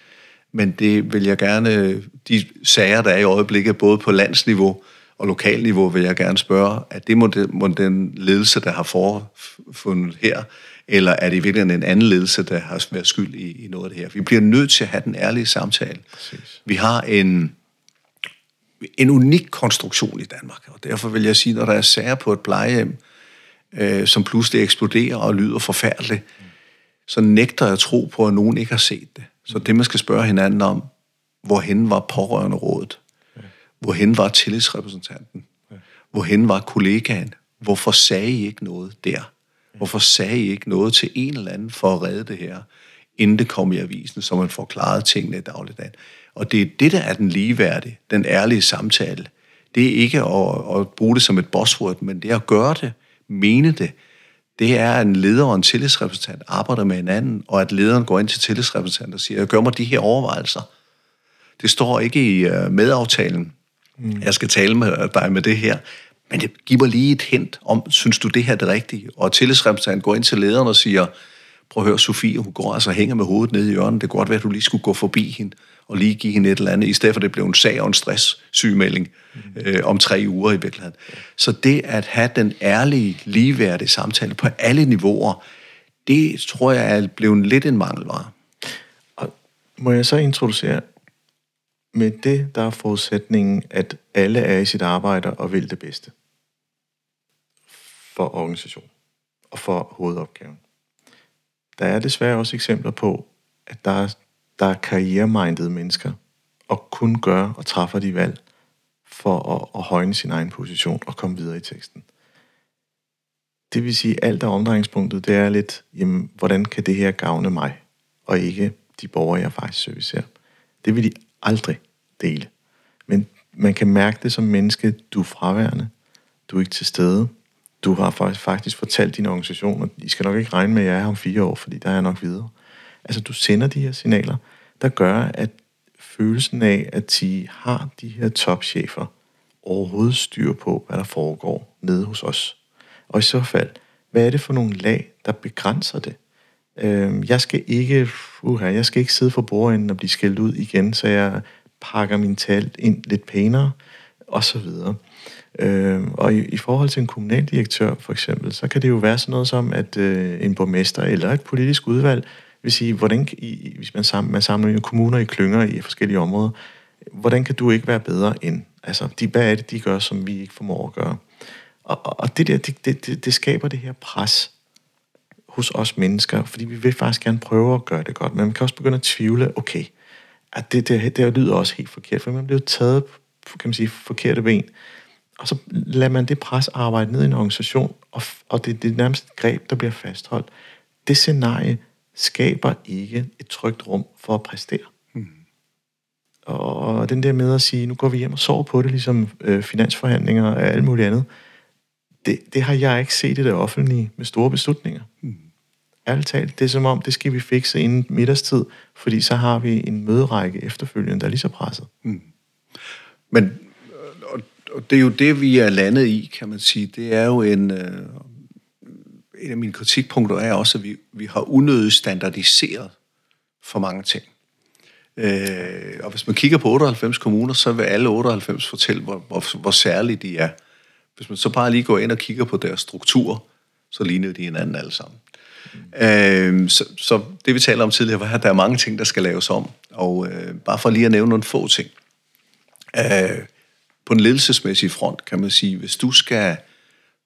men det vil jeg gerne, de sager, der er i øjeblikket, både på landsniveau og lokalniveau, vil jeg gerne spørge, at det må, det, må den ledelse, der har forfundet her, eller er det i virkeligheden en anden ledelse, der har været skyld i, i noget af det her? Vi bliver nødt til at have den ærlige samtale. Præcis. Vi har en, en unik konstruktion i Danmark, og derfor vil jeg sige, når der er sager på et plejehjem, øh, som pludselig eksploderer og lyder forfærdeligt, så nægter jeg tro på, at nogen ikke har set det. Så det, man skal spørge hinanden om, hvorhen var pårørende rådet? Hvorhen var tillidsrepræsentanten? Hvorhen var kollegaen? Hvorfor sagde I ikke noget der? Hvorfor sagde I ikke noget til en eller anden for at redde det her, inden det kom i avisen, så man får klaret tingene i dagligdagen? Og det er det, der er den ligeværdige, den ærlige samtale. Det er ikke at, at bruge det som et buzzword, men det er at gøre det, mene det. Det er, at en leder og en tillidsrepræsentant arbejder med hinanden, og at lederen går ind til tillidsrepræsentanten og siger, gør mig de her overvejelser. Det står ikke i uh, medaftalen. Mm. Jeg skal tale med dig med det her. Men det giver lige et hint om, synes du det her er det rigtige? Og tillidsrepræsentanten går ind til lederen og siger, prøv at høre, Sofie, hun går altså og hænger med hovedet nede i hjørnet. Det kan godt være, at du lige skulle gå forbi hende og lige give hende et eller andet, i stedet for at det blev en sag og en stress-sygemelding mm. øh, om tre uger i virkeligheden. Så det at have den ærlige, ligeværdige samtale på alle niveauer, det tror jeg er blevet lidt en mangelvare. Og må jeg så introducere med det, der er forudsætningen, at alle er i sit arbejde og vil det bedste for organisationen og for hovedopgaven. Der er desværre også eksempler på, at der er, der er karrieremindede mennesker, og kun gør og træffer de valg for at, at højne sin egen position og komme videre i teksten. Det vil sige, at alt der omdrejningspunktet, det er lidt, jamen, hvordan kan det her gavne mig, og ikke de borgere, jeg faktisk servicerer. Det vil de aldrig dele. Men man kan mærke det som menneske, du er fraværende, du er ikke til stede, du har faktisk fortalt din organisation, at I skal nok ikke regne med, at jeg er om fire år, fordi der er jeg nok videre. Altså, du sender de her signaler, der gør, at følelsen af, at de har de her topchefer overhovedet styr på, hvad der foregår nede hos os. Og i så fald, hvad er det for nogle lag, der begrænser det? Øh, jeg skal ikke, uha, jeg skal ikke sidde for bordenden og blive skældt ud igen, så jeg pakker min tal ind lidt pænere, og så videre. Øh, og i, i forhold til en kommunaldirektør for eksempel, så kan det jo være sådan noget som, at øh, en borgmester eller et politisk udvalg vil sige, hvordan, i, hvis man, sammen, man samler kommuner i klynger i forskellige områder, hvordan kan du ikke være bedre end? Altså, de, hvad er det, de gør, som vi ikke formår at gøre? Og, og det der, det, det, det skaber det her pres hos os mennesker, fordi vi vil faktisk gerne prøve at gøre det godt, men man kan også begynde at tvivle, okay, at det, det, det lyder også helt forkert, for man bliver taget kan man sige, forkerte ben. Og så lader man det pres arbejde ned i en organisation, og, og det, det er nærmest et greb, der bliver fastholdt. Det scenarie skaber ikke et trygt rum for at præstere. Mm. Og den der med at sige, nu går vi hjem og sover på det, ligesom øh, finansforhandlinger og alt muligt andet, det, det har jeg ikke set i det offentlige med store beslutninger. Mm. Ærligt talt, det er som om, det skal vi fikse inden middagstid, fordi så har vi en møderække efterfølgende, der er lige så presset. Mm. Men og det er jo det, vi er landet i, kan man sige. Det er jo en... Øh, et af mine kritikpunkter er også, at vi, vi har unødigt standardiseret for mange ting. Øh, og hvis man kigger på 98 kommuner, så vil alle 98 fortælle, hvor, hvor, hvor særlige de er. Hvis man så bare lige går ind og kigger på deres struktur, så ligner de hinanden alle sammen. Mm. Øh, så, så det vi taler om tidligere var, at der er mange ting, der skal laves om. Og øh, bare for lige at nævne nogle få ting. Øh, på en ledelsesmæssig front, kan man sige, hvis du skal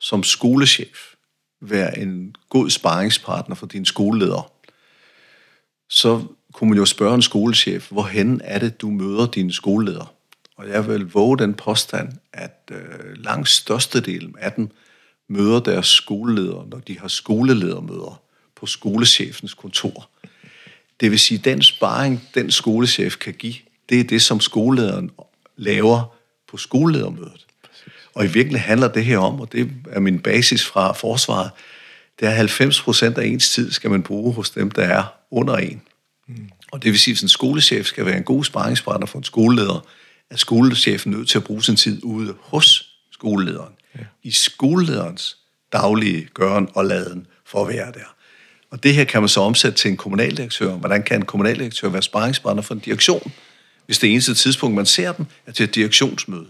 som skolechef være en god sparringspartner for din skoleleder, så kunne man jo spørge en skolechef, hvorhen er det, du møder din skoleleder? Og jeg vil våge den påstand, at øh, langt størstedelen af dem møder deres skoleleder, når de har skoleledermøder på skolechefens kontor. Det vil sige, den sparring, den skolechef kan give, det er det, som skolelederen laver på skoleledermødet. Og i virkeligheden handler det her om, og det er min basis fra forsvaret, det er 90 procent af ens tid skal man bruge hos dem, der er under en. Mm. Og det vil sige, at en skolechef skal være en god sparringspartner for en skoleleder, er skolechefen nødt til at bruge sin tid ude hos skolelederen. Ja. I skolelederens daglige gøren og laden for at være der. Og det her kan man så omsætte til en kommunaldirektør. Hvordan kan en kommunaldirektør være sparringspartner for en direktion? Hvis det eneste tidspunkt, man ser dem, er til et direktionsmøde.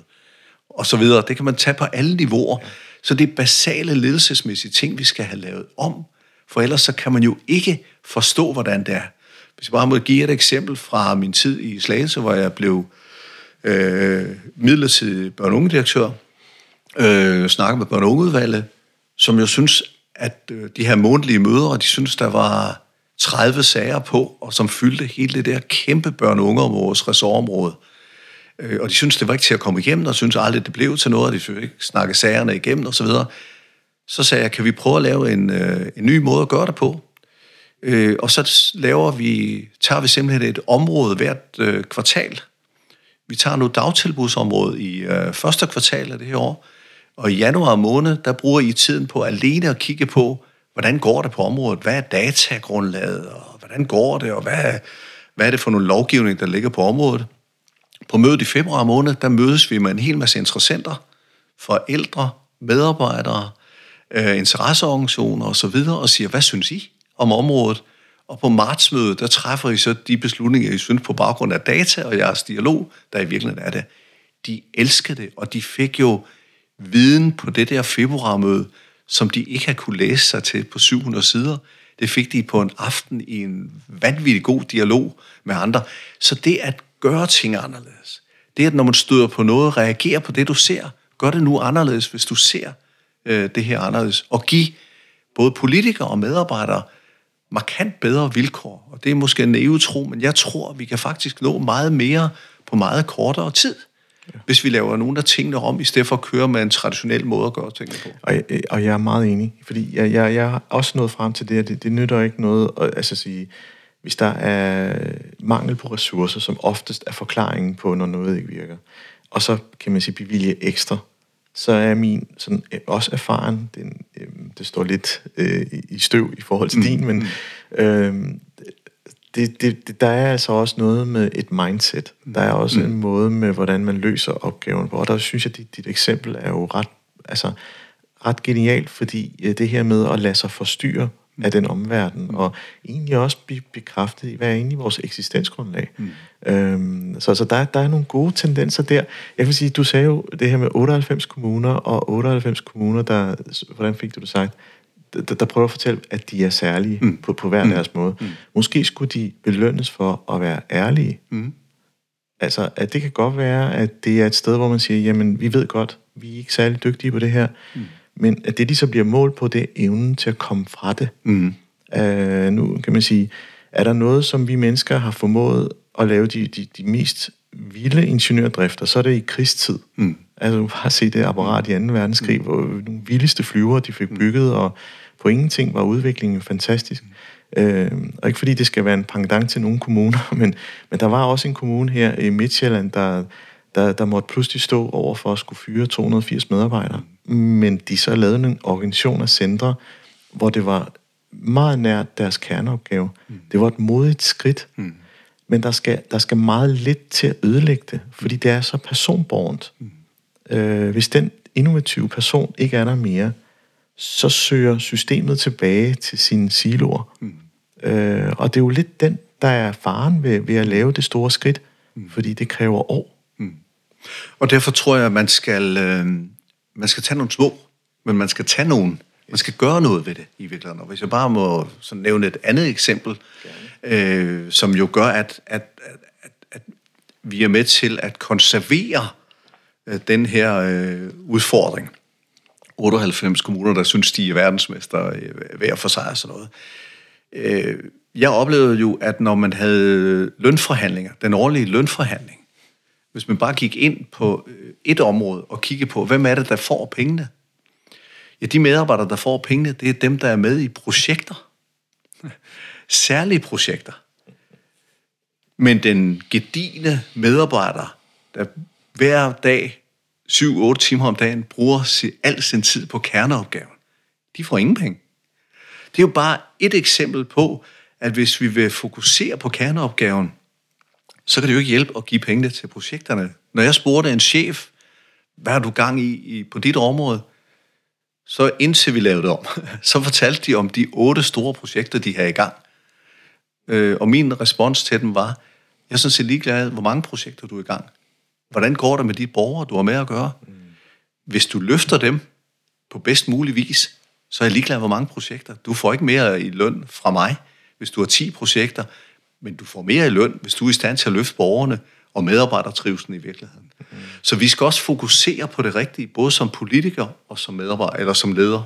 Og så videre. Det kan man tage på alle niveauer. Så det er basale ledelsesmæssige ting, vi skal have lavet om. For ellers så kan man jo ikke forstå, hvordan det er. Hvis jeg bare må give et eksempel fra min tid i Slagelse, hvor jeg blev øh, midlertidig børn- og direktør, øh, snakkede med børn- og ungeudvalget, som jo synes, at øh, de her månedlige møder, de synes, der var 30 sager på, og som fyldte hele det der kæmpe børn- og vores ressortområde. Øh, Øh, og de synes, det var ikke til at komme igennem, og synes aldrig, det blev til noget, og de synes ikke snakke sagerne igennem, osv. Så, så sagde jeg, kan vi prøve at lave en, øh, en ny måde at gøre det på? Øh, og så laver vi, tager vi simpelthen et område hvert øh, kvartal. Vi tager nu dagtilbudsområdet i øh, første kvartal af det her år, og i januar måned, der bruger I tiden på alene at kigge på, hvordan går det på området, hvad er datagrundlaget, og hvordan går det, og hvad, hvad er det for nogle lovgivning, der ligger på området. På mødet i februar måned, der mødes vi med en hel masse interessenter, forældre, medarbejdere, øh, interesseorganisationer osv., og siger, hvad synes I om området? Og på martsmødet, der træffer I så de beslutninger, I synes på baggrund af data og jeres dialog, der i virkeligheden er det. De elskede det, og de fik jo viden på det der februarmøde, som de ikke har kunne læse sig til på 700 sider. Det fik de på en aften i en vanvittig god dialog med andre. Så det at gøre ting anderledes, det at når man støder på noget, reagere på det, du ser, gør det nu anderledes, hvis du ser øh, det her anderledes, og give både politikere og medarbejdere markant bedre vilkår. Og det er måske en naiv tro, men jeg tror, vi kan faktisk nå meget mere på meget kortere tid ja. hvis vi laver nogle af tingene om, i stedet for at køre med en traditionel måde at gøre tingene på. Og, jeg, og jeg er meget enig, fordi jeg, jeg, jeg har også nået frem til det, at det, det nytter ikke noget at altså sige, hvis der er mangel på ressourcer, som oftest er forklaringen på, når noget ikke virker, og så kan man sige bevilge ekstra, så er min sådan, også erfaren, den, øh, det står lidt øh, i støv i forhold til mm. din, men øh, det, det, det, der er altså også noget med et mindset. Der er også mm. en måde med, hvordan man løser opgaven på. Og der synes jeg, at dit, dit eksempel er jo ret, altså, ret genialt, fordi øh, det her med at lade sig forstyrre mm. af den omverden, mm. og egentlig også blive bekræftet i, hvad er egentlig vores eksistensgrundlag. Mm. Øhm, så så der, der er nogle gode tendenser der. Jeg vil sige, du sagde jo det her med 98 kommuner, og 98 kommuner, der, hvordan fik du det sagt, der, der prøver at fortælle, at de er særlige mm. på, på hver mm. deres måde. Mm. Måske skulle de belønnes for at være ærlige. Mm. Altså, at det kan godt være, at det er et sted, hvor man siger, jamen, vi ved godt, vi er ikke særlig dygtige på det her, mm. Men at det, de så bliver målt på, det er evnen til at komme fra det. Mm. Uh, nu kan man sige, er der noget, som vi mennesker har formået at lave de, de, de mest vilde ingeniørdrifter, så er det i krigstid. Mm. Altså, bare se det apparat i 2. verdenskrig, mm. hvor nogle vildeste flyver, de fik mm. bygget, og på ingenting var udviklingen fantastisk. Mm. Øh, og ikke fordi det skal være en pendant til nogle kommuner, men, men der var også en kommune her i Midtjylland, der, der, der måtte pludselig stå over for at skulle fyre 280 medarbejdere. Men de så lavede en organisation af centre, hvor det var meget nært deres kerneopgave. Mm. Det var et modigt skridt. Mm. Men der skal, der skal meget lidt til at ødelægge det, fordi det er så personborgent. Mm. Øh, hvis den innovative person ikke er der mere, så søger systemet tilbage til sine siloer. Mm. Øh, og det er jo lidt den, der er faren ved, ved at lave det store skridt, mm. fordi det kræver år. Og derfor tror jeg, at man skal, øh, man skal tage nogle små, men man skal tage nogle, man skal gøre noget ved det i virkeligheden. Og hvis jeg bare må så nævne et andet eksempel, øh, som jo gør, at, at, at, at vi er med til at konservere øh, den her øh, udfordring. 98 kommuner, der synes, de er verdensmester øh, hver for sig og sådan noget. Øh, jeg oplevede jo, at når man havde lønforhandlinger, den årlige lønforhandling, hvis man bare gik ind på øh, et område og kiggede på, hvem er det, der får pengene? Ja, de medarbejdere, der får pengene, det er dem, der er med i projekter. Særlige projekter. Men den gedigende medarbejder, der hver dag 7-8 timer om dagen bruger al sin tid på kerneopgaven. De får ingen penge. Det er jo bare et eksempel på, at hvis vi vil fokusere på kerneopgaven, så kan det jo ikke hjælpe at give pengene til projekterne. Når jeg spurgte en chef, hvad har du gang i, i på dit område, så indtil vi lavede det om, så fortalte de om de otte store projekter, de har i gang. Øh, og min respons til dem var, jeg er sådan set ligeglad, hvor mange projekter du er i gang. Hvordan går det med de borgere, du har med at gøre? Mm. Hvis du løfter dem på bedst mulig vis, så er jeg ligeglad, hvor mange projekter. Du får ikke mere i løn fra mig, hvis du har 10 projekter, men du får mere i løn, hvis du er i stand til at løfte borgerne og medarbejdertrivelsen i virkeligheden. Mm. Så vi skal også fokusere på det rigtige, både som politiker og som medarbejder eller som leder.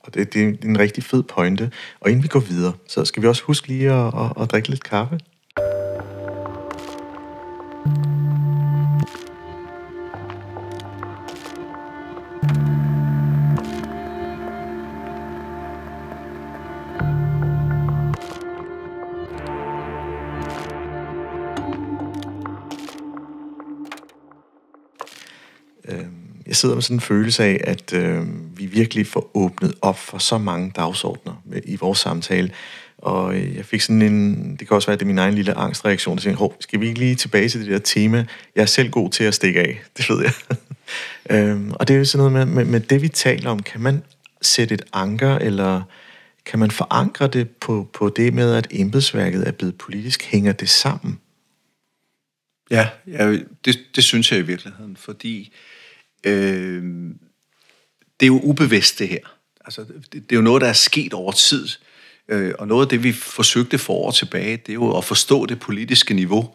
Og det, det er en rigtig fed pointe. Og inden vi går videre, så skal vi også huske lige at, at, at drikke lidt kaffe. Sidder med sådan en følelse af, at øh, vi virkelig får åbnet op for så mange dagsordner i vores samtale. Og øh, jeg fik sådan en, det kan også være, at det er min egen lille angstreaktion, at sige, skal vi ikke lige tilbage til det der tema? Jeg er selv god til at stikke af, det ved jeg. øhm, og det er jo sådan noget med, med, med det, vi taler om. Kan man sætte et anker, eller kan man forankre det på, på det med, at embedsværket er blevet politisk? Hænger det sammen? Ja, ja det, det synes jeg i virkeligheden, fordi øh, det er jo ubevidst det her. Altså, det, det er jo noget, der er sket over tid. Øh, og noget af det, vi forsøgte for år tilbage, det er jo at forstå det politiske niveau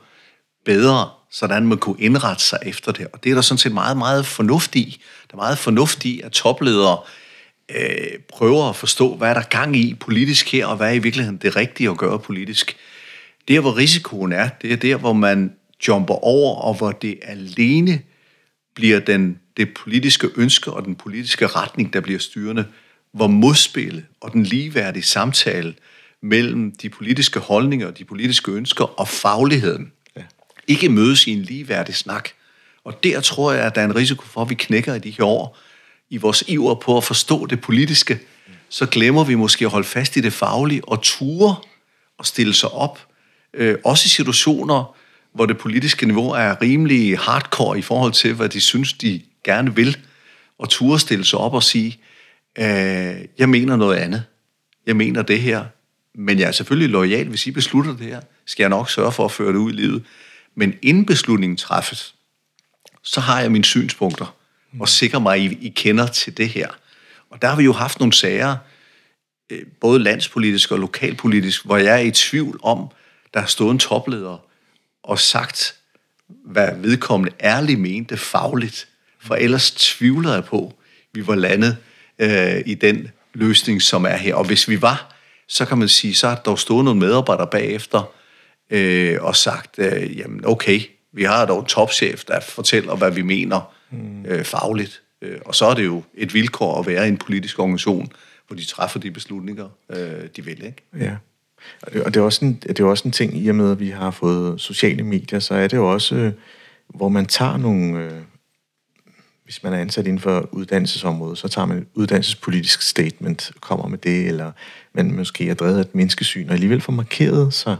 bedre, sådan man kunne indrette sig efter det. Og det er der sådan set meget, meget fornuft i. Der er meget fornuft i, at topledere øh, prøver at forstå, hvad er der gang i politisk her, og hvad er i virkeligheden det rigtige at gøre politisk. Der, hvor risikoen er, det er der, hvor man jumper over, og hvor det alene bliver den det politiske ønske og den politiske retning, der bliver styrende, hvor modspillet og den ligeværdige samtale mellem de politiske holdninger, de politiske ønsker og fagligheden ja. ikke mødes i en ligeværdig snak. Og der tror jeg, at der er en risiko for, at vi knækker i de her år, i vores iver på at forstå det politiske, så glemmer vi måske at holde fast i det faglige og ture og stille sig op, øh, også i situationer, hvor det politiske niveau er rimelig hardcore i forhold til, hvad de synes, de gerne vil, og turde stille sig op og sige, øh, jeg mener noget andet. Jeg mener det her, men jeg er selvfølgelig lojal, hvis I beslutter det her, skal jeg nok sørge for at føre det ud i livet. Men inden beslutningen træffes, så har jeg mine synspunkter, og sikrer mig, at I, I kender til det her. Og der har vi jo haft nogle sager, øh, både landspolitisk og lokalpolitisk, hvor jeg er i tvivl om, der har stået en topleder og sagt, hvad vedkommende ærligt mente fagligt. For ellers tvivler jeg på, at vi var landet øh, i den løsning, som er her. Og hvis vi var, så kan man sige, så har der stået nogle medarbejdere bagefter øh, og sagt, øh, jamen okay, vi har dog en topchef, der fortæller, hvad vi mener mm. øh, fagligt. Øh, og så er det jo et vilkår at være i en politisk organisation, hvor de træffer de beslutninger, øh, de vil. Ikke? Ja. Og det er, også en, det er også en ting, i og med, at vi har fået sociale medier, så er det jo også, øh, hvor man tager nogle, øh, hvis man er ansat inden for uddannelsesområdet, så tager man et uddannelsespolitisk statement kommer med det, eller man måske er drevet af et menneskesyn, og alligevel får markeret sig,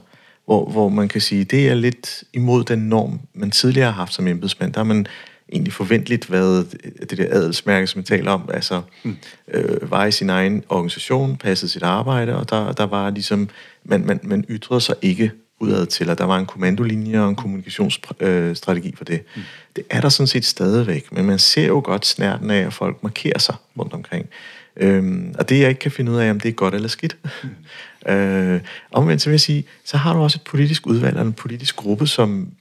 hvor, hvor man kan sige, det er lidt imod den norm, man tidligere har haft som embedsmand. Der har man egentlig forventeligt været det der adelsmærke, som man taler om, altså mm. øh, var i sin egen organisation, passede sit arbejde, og der, der var ligesom, man, man, man ytrede sig ikke udad til, og der var en kommandolinje og en kommunikationsstrategi for det. Mm. Det er der sådan set stadigvæk, men man ser jo godt snærten af, at folk markerer sig rundt omkring. Øhm, og det jeg ikke kan finde ud af, om det er godt eller skidt. Mm. øh, omvendt så vil jeg sige, så har du også et politisk udvalg og en politisk gruppe, som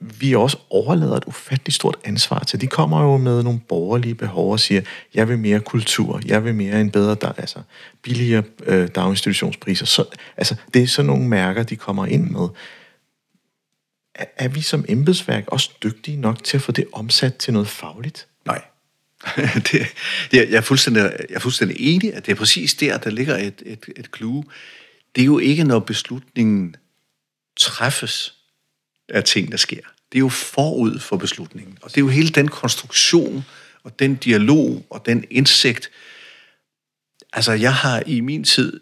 vi også overlader et ufatteligt stort ansvar til. De kommer jo med nogle borgerlige behov og siger, jeg vil mere kultur, jeg vil mere en bedre, altså billigere øh, daginstitutionspriser. Så, altså, det er sådan nogle mærker, de kommer ind med. Er, er vi som embedsværk også dygtige nok til at få det omsat til noget fagligt? Nej. det, det, jeg, er fuldstændig, jeg er fuldstændig enig, at det er præcis der, der ligger et, et, et clue. Det er jo ikke, når beslutningen træffes, af ting, der sker. Det er jo forud for beslutningen. Og det er jo hele den konstruktion, og den dialog, og den indsigt. Altså, jeg har i min tid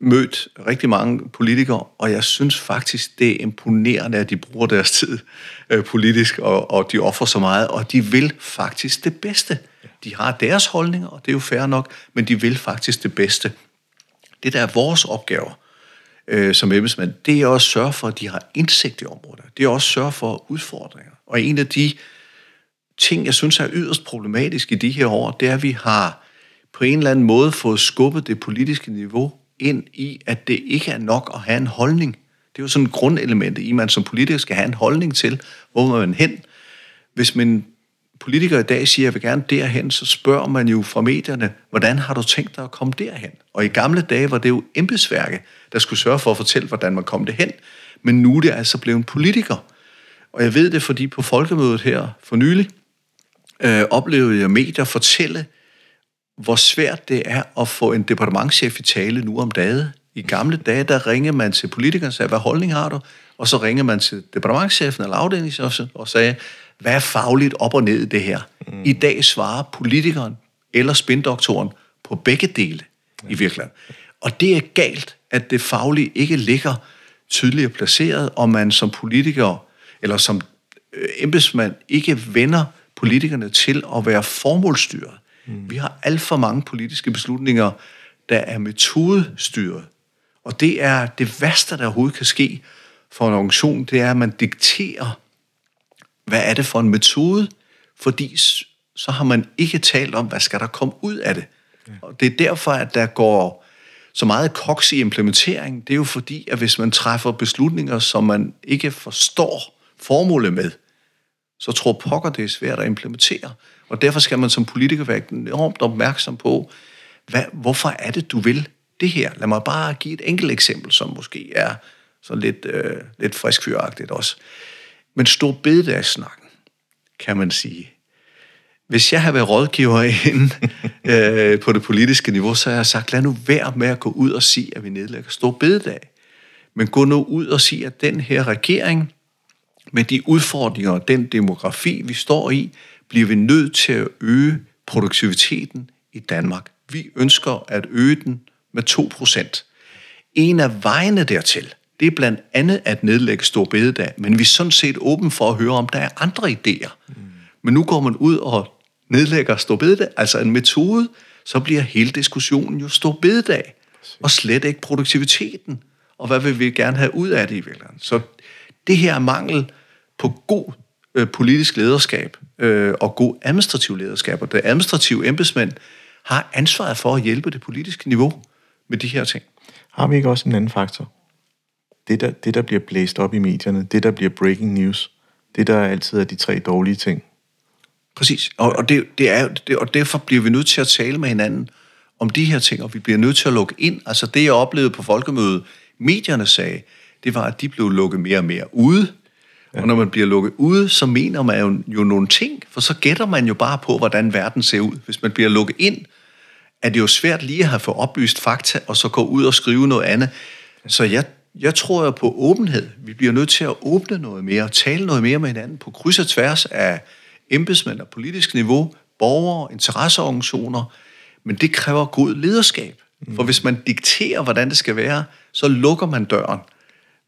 mødt rigtig mange politikere, og jeg synes faktisk, det er imponerende, at de bruger deres tid øh, politisk, og, og de offrer så meget, og de vil faktisk det bedste. De har deres holdninger, og det er jo fair nok, men de vil faktisk det bedste. Det, der er vores opgaver øh, som embedsmand, det er også at sørge for, at de har indsigt i området. Det er også at sørge for udfordringer. Og en af de ting, jeg synes er yderst problematisk i de her år, det er, at vi har på en eller anden måde fået skubbet det politiske niveau ind i, at det ikke er nok at have en holdning. Det er jo sådan et grundelement i, at man som politiker skal have en holdning til, hvor man hen. Hvis man politikere i dag siger, at jeg vil gerne derhen, så spørger man jo fra medierne, hvordan har du tænkt dig at komme derhen? Og i gamle dage var det jo embedsværket, der skulle sørge for at fortælle, hvordan man kom derhen. Men nu er det altså blevet en politiker. Og jeg ved det, fordi på folkemødet her for nylig, øh, oplevede jeg medier fortælle, hvor svært det er at få en departementchef i tale nu om dagen. I gamle dage, der ringede man til politikeren og sagde, hvad holdning har du? Og så ringede man til departementchefen eller afdelingschefen og sagde, hvad er fagligt op og ned i det her? Mm. I dag svarer politikeren eller spindoktoren på begge dele ja. i virkeligheden. Og det er galt, at det faglige ikke ligger tydeligere placeret, og man som politiker eller som øh, embedsmand ikke vender politikerne til at være formålstyret. Mm. Vi har alt for mange politiske beslutninger, der er metodestyret. Og det er det værste, der overhovedet kan ske for en organisation, det er, at man dikterer, hvad er det for en metode, fordi så har man ikke talt om, hvad skal der komme ud af det. Ja. Og det er derfor, at der går så meget koks i implementering. Det er jo fordi, at hvis man træffer beslutninger, som man ikke forstår formålet med, så tror pokker, det er svært at implementere. Og derfor skal man som politiker være enormt opmærksom på, hvad, hvorfor er det, du vil det her? Lad mig bare give et enkelt eksempel, som måske er så lidt, øh, lidt friskfyragtigt også. Men stor bededagssnakken, kan man sige. Hvis jeg har været rådgiver inde øh, på det politiske niveau, så har jeg sagt, lad nu være med at gå ud og sige, at vi nedlægger stor bededag. Men gå nu ud og sige, at den her regering, med de udfordringer og den demografi, vi står i, bliver vi nødt til at øge produktiviteten i Danmark. Vi ønsker at øge den med 2%. En af vejene dertil, det er blandt andet at nedlægge stor bededag, men vi er sådan set åben for at høre, om der er andre idéer. Mm. Men nu går man ud og nedlægger stor bededag, altså en metode, så bliver hele diskussionen jo stor bededag, og slet ikke produktiviteten, og hvad vil vi gerne have ud af det i virkeligheden. Så det her er mangel på god øh, politisk lederskab øh, og god administrativ lederskab, og det administrative embedsmænd har ansvaret for at hjælpe det politiske niveau med de her ting. Har vi ikke også en anden faktor? Det der, det, der bliver blæst op i medierne, det, der bliver breaking news, det, der altid er de tre dårlige ting. Præcis, og, og, det, det er, det, og derfor bliver vi nødt til at tale med hinanden om de her ting, og vi bliver nødt til at lukke ind. Altså det, jeg oplevede på folkemødet, medierne sagde, det var, at de blev lukket mere og mere ude. Ja. Og når man bliver lukket ude, så mener man jo, jo nogle ting, for så gætter man jo bare på, hvordan verden ser ud. Hvis man bliver lukket ind, er det jo svært lige at have fået oplyst fakta, og så gå ud og skrive noget andet. Så jeg, jeg tror jo på åbenhed. Vi bliver nødt til at åbne noget mere, tale noget mere med hinanden på kryds og tværs af embedsmænd og politisk niveau, borgere, interesseorganisationer, men det kræver god lederskab. For hvis man dikterer, hvordan det skal være, så lukker man døren.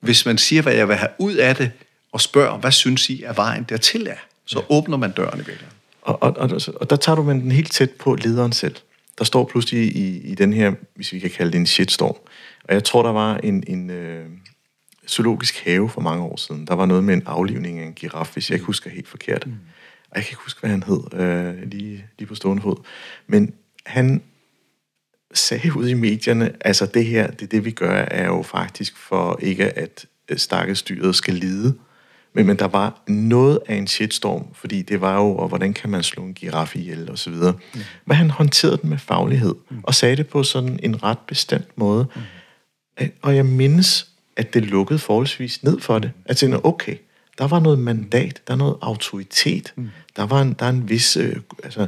Hvis man siger, hvad jeg vil have ud af det, og spørger, hvad synes I er vejen dertil er, så ja. åbner man døren i virkeligheden. Og, og, og, og der tager du man den helt tæt på lederen selv. Der står pludselig i, i den her, hvis vi kan kalde det en shitstorm. Og jeg tror, der var en, en øh, zoologisk have for mange år siden. Der var noget med en aflivning af en giraf, hvis jeg ikke husker helt forkert. Mm. Og jeg kan ikke huske, hvad han hed, øh, lige, lige på stående fod. Men han sagde ud i medierne, altså det her, det det vi gør, er jo faktisk for ikke at stakkelsdyret skal lide. Men, men der var noget af en shitstorm, fordi det var jo, og hvordan kan man slå en giraf ihjel, og så videre. Mm. Men han håndterede den med faglighed, mm. og sagde det på sådan en ret bestemt måde. Mm. Og jeg mindes, at det lukkede forholdsvis ned for det. At tænke, okay, der var noget mandat, der er noget autoritet, mm. der var en, der er en vis øh, altså,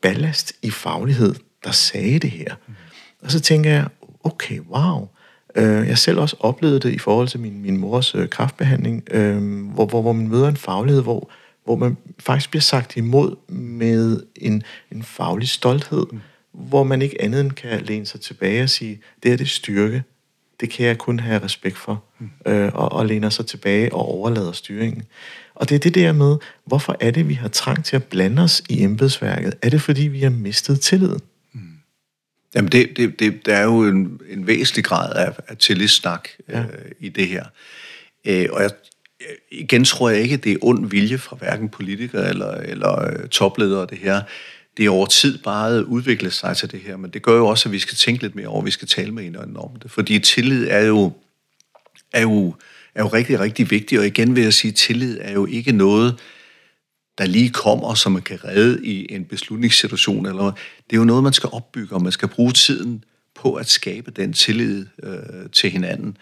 ballast i faglighed, der sagde det her. Mm. Og så tænker jeg, okay, wow. Øh, jeg selv også oplevede det i forhold til min, min mors øh, kraftbehandling, øh, hvor, hvor, hvor man møder en faglighed, hvor, hvor man faktisk bliver sagt imod med en, en faglig stolthed, mm. hvor man ikke andet end kan læne sig tilbage og sige, det er det styrke, det kan jeg kun have respekt for, øh, og, og læner sig tilbage og overlader styringen. Og det er det der med, hvorfor er det, vi har trang til at blande os i embedsværket? Er det, fordi vi har mistet tilliden? Jamen, det, det, det, der er jo en, en væsentlig grad af, af tillidssnak ja. øh, i det her. Øh, og jeg, igen tror jeg ikke, det er ond vilje fra hverken politikere eller, eller øh, topledere, det her. Det er over tid bare udviklet sig til det her, men det gør jo også, at vi skal tænke lidt mere over, at vi skal tale med hinanden om det. Fordi tillid er jo, er jo, er jo rigtig, rigtig vigtigt, og igen vil jeg sige, at tillid er jo ikke noget, der lige kommer, som man kan redde i en beslutningssituation. Eller det er jo noget, man skal opbygge, og man skal bruge tiden på at skabe den tillid øh, til hinanden.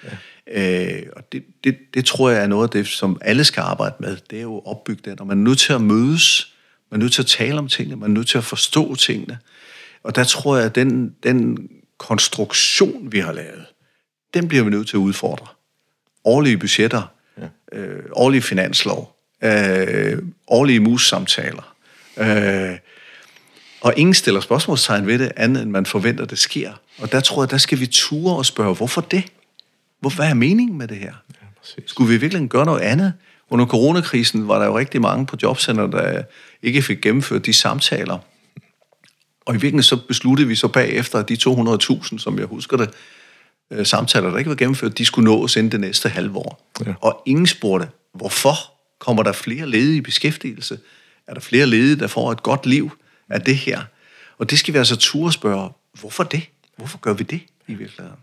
Ja. Øh, og det, det, det tror jeg er noget af det, som alle skal arbejde med. Det er jo at opbygge den, og man er nødt til at mødes, man er nødt til at tale om tingene, man er nødt til at forstå tingene. Og der tror jeg, at den, den konstruktion, vi har lavet, den bliver vi nødt til at udfordre. Årlige budgetter, ja. øh, årlige finanslov, øh, årlige mus-samtaler. Øh, og ingen stiller spørgsmålstegn ved det, andet end man forventer, det sker. Og der tror jeg, der skal vi ture og spørge, hvorfor det? Hvor, hvad er meningen med det her? Ja, Skulle vi virkelig gøre noget andet? Under coronakrisen var der jo rigtig mange på jobcenter, der ikke fik gennemført de samtaler. Og i virkeligheden så besluttede vi så bagefter, at de 200.000, som jeg husker det, øh, samtaler, der ikke var gennemført, de skulle nås inden det næste halve år. Ja. Og ingen spurgte, hvorfor kommer der flere ledige i beskæftigelse? Er der flere ledige, der får et godt liv af det her? Og det skal vi altså turde spørge, hvorfor det? Hvorfor gør vi det i virkeligheden?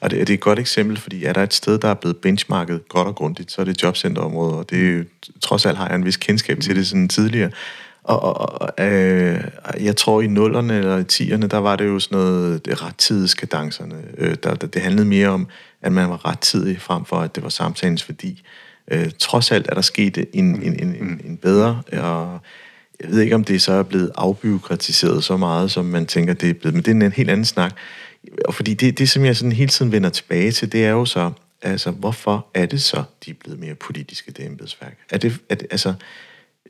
Og det, er et godt eksempel, fordi er der et sted, der er blevet benchmarket godt og grundigt, så er det jobcenterområdet, og det er jo, trods alt har jeg en vis kendskab til det sådan tidligere. Og, og, og øh, jeg tror i nullerne eller i tierne, der var det jo sådan noget det rettidighedskadancerne. Øh, der, der, det handlede mere om, at man var rettidig frem for, at det var samtalens værdi. Øh, trods alt er der sket en, en, en, en, en bedre, og jeg ved ikke, om det så er blevet afbyråkratiseret så meget, som man tænker, det er blevet, men det er en helt anden snak. Og fordi det, det, som jeg sådan hele tiden vender tilbage til, det er jo så, altså, hvorfor er det så, de er blevet mere politiske, det embedsværk? Er det, er det, altså,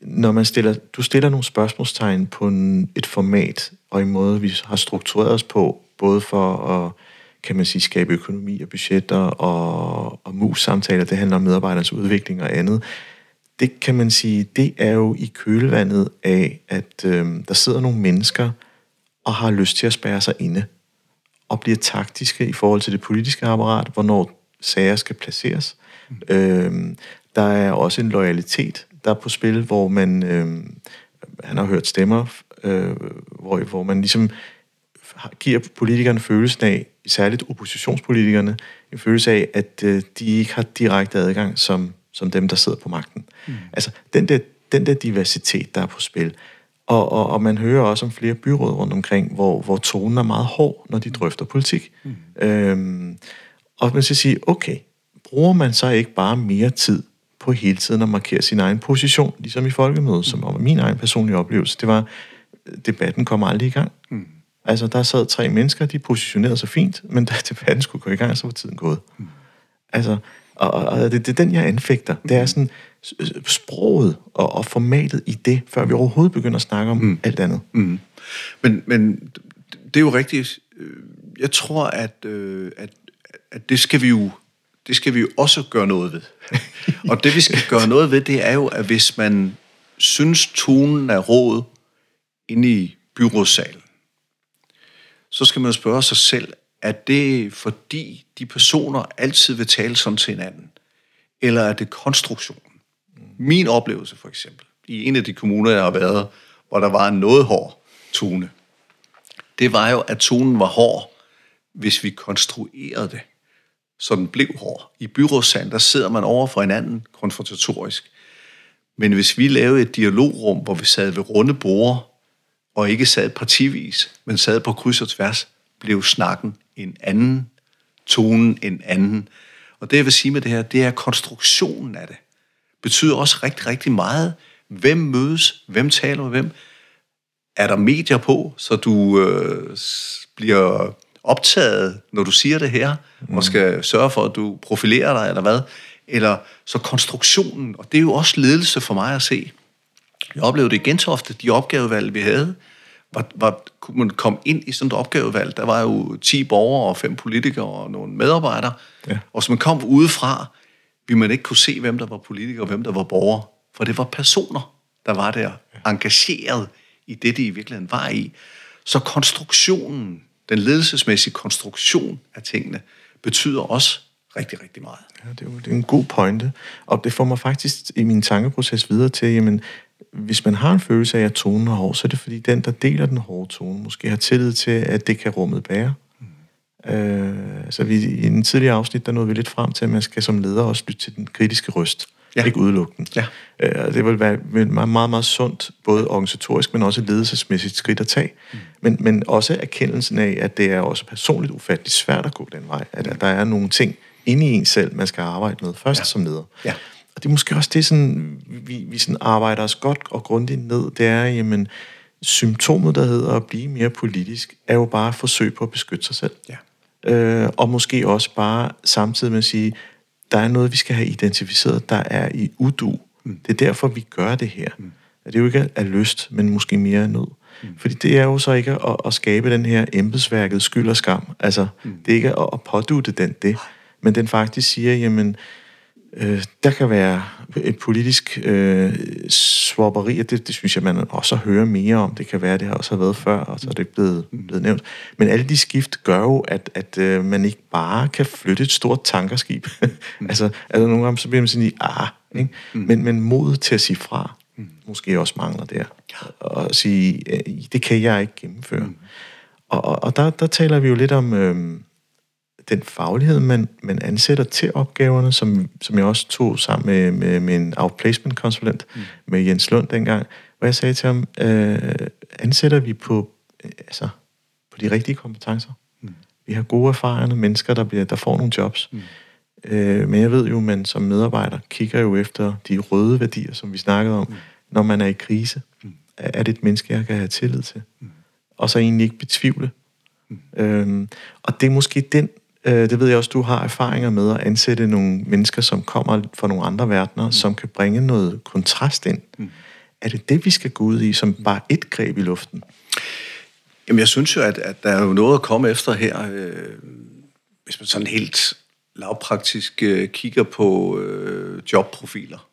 når man stiller, du stiller nogle spørgsmålstegn på en, et format, og en måde, vi har struktureret os på, både for at, kan man sige, skabe økonomi og budgetter og, og mus-samtaler, det handler om medarbejdernes udvikling og andet, det kan man sige, det er jo i kølvandet af, at øh, der sidder nogle mennesker og har lyst til at spære sig inde og bliver taktiske i forhold til det politiske apparat, hvornår sager skal placeres. Mm. Øh, der er også en loyalitet, der er på spil, hvor man, øh, han har hørt stemmer, øh, hvor, hvor man ligesom giver politikerne følelsen af, særligt oppositionspolitikerne, en følelse af, at øh, de ikke har direkte adgang som, som dem, der sidder på magten. Mm. Altså, den der, den der diversitet, der er på spil. Og, og, og man hører også om flere byråd rundt omkring, hvor, hvor tonen er meget hård, når de drøfter politik. Mm. Øhm, og man skal sige, okay, bruger man så ikke bare mere tid på hele tiden at markere sin egen position, ligesom i folkemødet, mm. som var min egen personlige oplevelse, det var, debatten kom aldrig i gang. Mm. Altså, der sad tre mennesker, de positionerede sig fint, men da debatten skulle gå i gang, så var tiden gået. Mm. Altså, og, og det, det er den, jeg anfægter. Det er sådan sproget og, og formatet i det, før vi overhovedet begynder at snakke om mm. alt andet. Mm. Men, men det er jo rigtigt. Jeg tror, at, øh, at, at det skal vi jo det skal vi jo også gøre noget ved. og det vi skal gøre noget ved, det er jo, at hvis man synes, tonen er råd inde i byrådssalen, så skal man spørge sig selv, er det fordi de personer altid vil tale sådan til hinanden? Eller er det konstruktionen? Min oplevelse for eksempel, i en af de kommuner, jeg har været, hvor der var en noget hård tone, det var jo, at tonen var hård, hvis vi konstruerede det, så den blev hård. I byrådssalen, der sidder man over for hinanden konfrontatorisk. Men hvis vi lavede et dialogrum, hvor vi sad ved runde borde, og ikke sad partivis, men sad på kryds og tværs, blev snakken en anden, tonen en anden. Og det jeg vil sige med det her, det er konstruktionen af det. Betyder også rigtig, rigtig meget. Hvem mødes? Hvem taler med hvem? Er der medier på, så du øh, bliver optaget, når du siger det her, mm. og skal sørge for, at du profilerer dig, eller hvad? Eller så konstruktionen, og det er jo også ledelse for mig at se. Jeg oplevede det i Gentofte, de opgavevalg, vi havde, var, var, kunne man komme ind i sådan et opgavevalg. Der var jo 10 borgere og fem politikere og nogle medarbejdere. Ja. Og så man kom udefra, ville man ikke kunne se, hvem der var politikere og hvem der var borgere. For det var personer, der var der engageret i det, de i virkeligheden var i. Så konstruktionen, den ledelsesmæssige konstruktion af tingene, betyder også rigtig, rigtig meget. Ja, det, er jo, det er en god pointe, og det får mig faktisk i min tankeproces videre til, jamen, hvis man har en følelse af, at tonen er hård, så er det fordi den, der deler den hårde tone, måske har tillid til, at det kan rummet bære. Mm. Øh, så vi, i en tidligere afsnit, der nåede vi lidt frem til, at man skal som leder også lytte til den kritiske røst. Ja. Ikke udelukke den. Ja. Øh, det vil være et meget, meget, meget sundt, både organisatorisk, men også ledelsesmæssigt skridt at tage. Mm. Men, men også erkendelsen af, at det er også personligt ufatteligt svært at gå den vej. At, at der er nogle ting inde i en selv, man skal arbejde med først ja. som leder. Ja. Og det er måske også det, sådan, vi, vi sådan arbejder os godt og grundigt ned, det er, jamen, symptomet, der hedder at blive mere politisk, er jo bare et forsøg på at beskytte sig selv. Ja. Øh, og måske også bare samtidig med at sige, der er noget, vi skal have identificeret, der er i udu. Mm. Det er derfor, vi gør det her. Mm. Det er jo ikke af lyst, men måske mere af nød. Mm. Fordi det er jo så ikke at, at skabe den her embedsværket skyld og skam. Altså, mm. det er ikke at, at pådute den det, men den faktisk siger, jamen, øh, der kan være et politisk øh, swapperi, og det, det synes jeg, man også hører mere om. Det kan være, det har også været før, og så er det blevet, blevet nævnt. Men alle de skift gør jo, at, at øh, man ikke bare kan flytte et stort tankerskib. mm. altså, altså nogle gange så bliver man sådan i, ah, ikke? Mm. Men, men modet til at sige fra, mm. måske også mangler der. Og sige, øh, det kan jeg ikke gennemføre. Mm. Og, og, og der, der taler vi jo lidt om... Øh, den faglighed, man, man ansætter til opgaverne, som, som jeg også tog sammen med, med, en outplacement-konsulent, mm. med Jens Lund dengang, hvor jeg sagde til ham, øh, ansætter vi på, øh, altså, på de rigtige kompetencer? Mm. Vi har gode erfarne mennesker, der, bliver, der får nogle jobs. Mm. Øh, men jeg ved jo, at man som medarbejder kigger jo efter de røde værdier, som vi snakkede om, mm. når man er i krise. Mm. Er det et menneske, jeg kan have tillid til? Mm. Og så egentlig ikke betvivle. Mm. Øhm, og det er måske den Øh, det ved jeg også, du har erfaringer med at ansætte nogle mennesker, som kommer fra nogle andre verdener, mm. som kan bringe noget kontrast ind. Mm. Er det det, vi skal gå ud i, som bare et greb i luften? Jamen, jeg synes jo, at, at der er jo noget at komme efter her. Øh, hvis man sådan helt lavpraktisk øh, kigger på øh, jobprofiler.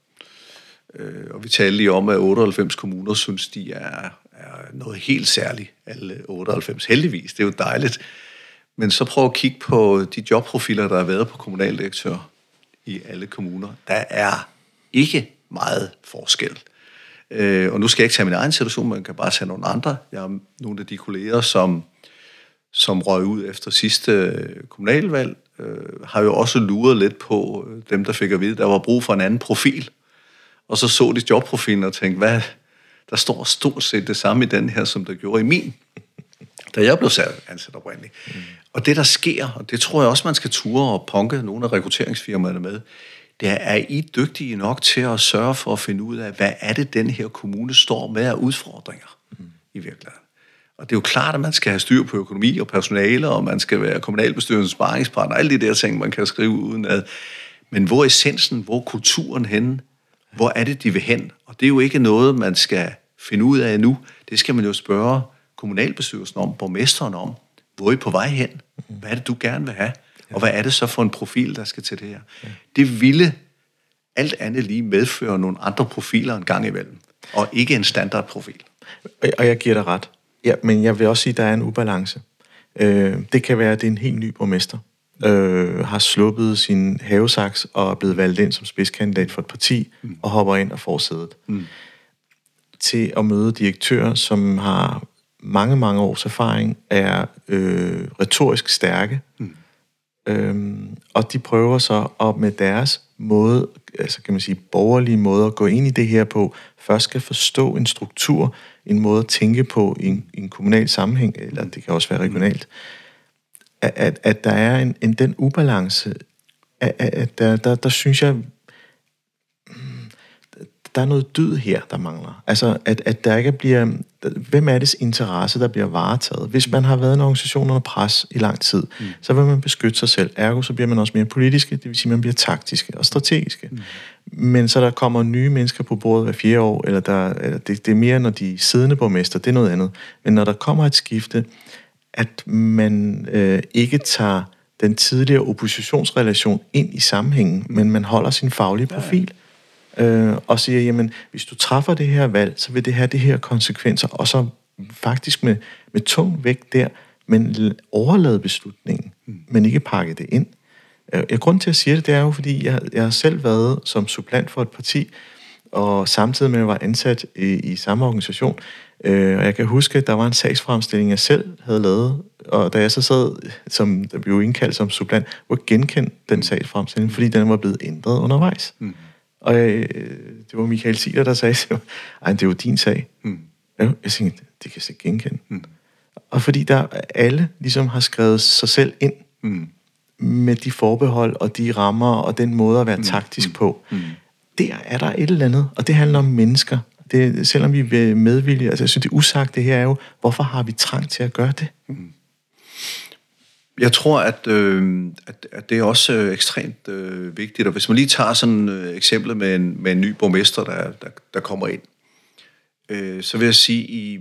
Øh, og vi talte lige om, at 98 kommuner synes, de er, er noget helt særligt. Alle 98, heldigvis. Det er jo dejligt. Men så prøv at kigge på de jobprofiler, der har været på kommunaldirektør i alle kommuner. Der er ikke meget forskel. Øh, og nu skal jeg ikke tage min egen situation, men jeg kan bare tage nogle andre. Jeg har nogle af de kolleger, som, som røg ud efter sidste øh, kommunalvalg, øh, har jo også luret lidt på øh, dem, der fik at vide, der var brug for en anden profil. Og så så de jobprofilen og tænkte, hvad, der står stort set det samme i den her, som der gjorde i min da jeg blev sat ansat oprindeligt. Mm. Og det, der sker, og det tror jeg også, man skal ture og punke nogle af rekrutteringsfirmaerne med, det er, er I dygtige nok til at sørge for at finde ud af, hvad er det, den her kommune står med af udfordringer mm. i virkeligheden. Og det er jo klart, at man skal have styr på økonomi og personale, og man skal være kommunalbestyrelsens sparringspartner, alle de der ting, man kan skrive uden at... Men hvor er essensen, hvor er kulturen henne? Hvor er det, de vil hen? Og det er jo ikke noget, man skal finde ud af nu. Det skal man jo spørge kommunalbestyrelsen om, borgmesteren om, hvor er I på vej hen? Hvad er det, du gerne vil have? Og hvad er det så for en profil, der skal til det her? Det ville alt andet lige medføre nogle andre profiler en gang imellem, og ikke en standardprofil. Og jeg giver dig ret. Ja, men jeg vil også sige, at der er en ubalance. Øh, det kan være, at det er en helt ny borgmester, øh, har sluppet sin havesaks og er blevet valgt ind som spidskandidat for et parti, mm. og hopper ind og får sædet. Mm. Til at møde direktører, som har mange, mange års erfaring, er øh, retorisk stærke. Mm. Øhm, og de prøver så at med deres måde, altså kan man sige borgerlige måde at gå ind i det her på, først skal forstå en struktur, en måde at tænke på i en, i en kommunal sammenhæng, eller det kan også være regionalt, at, at, at der er en, en den ubalance, at, at der, der, der synes jeg, der er noget død her, der mangler. Altså, at, at der ikke bliver... Hvem er det interesse, der bliver varetaget? Hvis man har været en organisation under pres i lang tid, mm. så vil man beskytte sig selv. Ergo, så bliver man også mere politiske, det vil sige, man bliver taktiske og strategiske. Mm. Men så der kommer nye mennesker på bordet hver fire år, eller, der, eller det, det er mere, når de er siddende borgmester, det er noget andet. Men når der kommer et skifte, at man øh, ikke tager den tidligere oppositionsrelation ind i sammenhængen, men man holder sin faglige profil. Øh, og siger, jamen, hvis du træffer det her valg, så vil det have det her konsekvenser, og så faktisk med, med tung vægt der, men overlade beslutningen, mm. men ikke pakke det ind. Øh, jeg grund til at sige det, det er jo, fordi jeg, jeg har selv været som supplant for et parti, og samtidig med at jeg var ansat i, i samme organisation. Øh, og jeg kan huske, at der var en sagsfremstilling, jeg selv havde lavet, og da jeg så sad, som der blev indkaldt som supplant, var genkendt den sagsfremstilling, fordi den var blevet ændret undervejs. Mm. Og øh, det var Michael Siler, der sagde til mig, ej, det er jo din sag. Mm. Jeg tænkte, det kan jeg så genkende. Mm. Og fordi der alle ligesom har skrevet sig selv ind mm. med de forbehold og de rammer og den måde at være mm. taktisk mm. på, mm. der er der et eller andet, og det handler om mennesker. Det, selvom vi vil medvilje, altså jeg synes, det usagt det her er jo, hvorfor har vi trang til at gøre det? Mm. Jeg tror, at, øh, at, at det er også øh, ekstremt øh, vigtigt, og hvis man lige tager sådan et øh, eksempel med en, med en ny borgmester, der, der, der kommer ind, øh, så vil jeg sige, i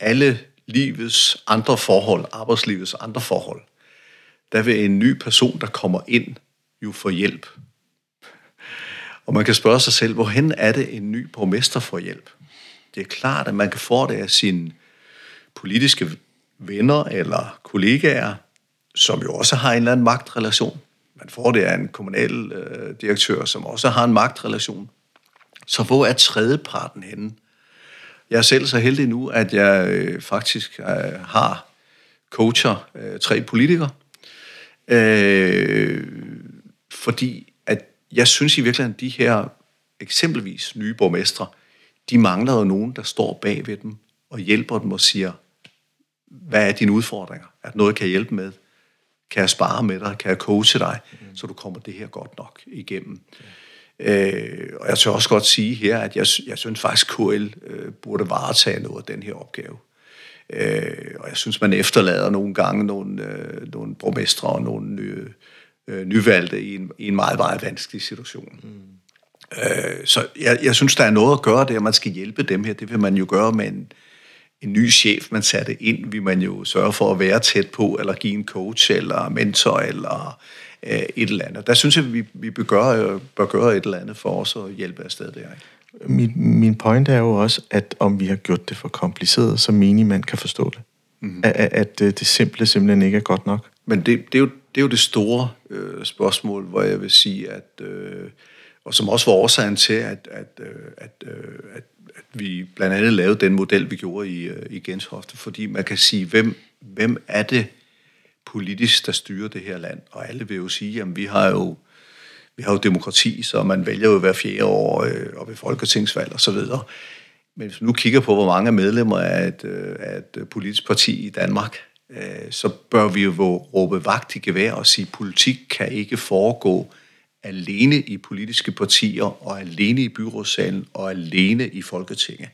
alle livets andre forhold, arbejdslivets andre forhold, der vil en ny person, der kommer ind, jo få hjælp. Og man kan spørge sig selv, hvorhen er det en ny borgmester får hjælp? Det er klart, at man kan få det af sin politiske venner eller kollegaer, som jo også har en eller anden magtrelation. Man får det af en kommunal øh, direktør, som også har en magtrelation. Så hvor er tredjeparten henne? Jeg er selv så heldig nu, at jeg øh, faktisk øh, har coacher øh, tre politikere, øh, fordi at jeg synes i virkeligheden, at de her eksempelvis nye borgmestre, de mangler jo nogen, der står bag ved dem og hjælper dem og siger, hvad er dine udfordringer? Er der noget, jeg kan hjælpe med? Kan jeg spare med dig? Kan jeg coache dig, mm. så du kommer det her godt nok igennem? Mm. Øh, og jeg tør også godt sige her, at jeg, jeg synes faktisk, KL øh, burde varetage noget af den her opgave. Øh, og jeg synes, man efterlader nogle gange nogle, øh, nogle borgmestre og nogle nye, øh, nyvalgte i en, i en meget, meget vanskelig situation. Mm. Øh, så jeg, jeg synes, der er noget at gøre der, man skal hjælpe dem her. Det vil man jo gøre med en, en ny chef, man satte ind, vil man jo sørge for at være tæt på, eller give en coach, eller mentor, eller øh, et eller andet. Der synes jeg, vi, vi bør, gøre, bør gøre et eller andet for os at hjælpe afsted der. Ikke? Min, min point er jo også, at om vi har gjort det for kompliceret, så menig man kan forstå det. Mm-hmm. At, at det simple simpelthen ikke er godt nok. Men det, det, er, jo, det er jo det store øh, spørgsmål, hvor jeg vil sige, at, øh, og som også var årsagen til, at, at, øh, at, øh, at, at vi blandt andet lavede den model, vi gjorde i, øh, i Genshofte, fordi man kan sige, hvem, hvem er det, politisk, der styrer det her land. Og alle vil jo sige, at vi har jo, vi har jo demokrati, så man vælger jo hver fjerde år øh, og ved folketingsvalg og så videre. Men hvis man nu kigger på, hvor mange medlemmer af et, øh, af et politisk parti i Danmark, øh, så bør vi jo råbe vagt i gevær og sige, at politik kan ikke foregå alene i politiske partier og alene i byrådssalen og alene i Folketinget.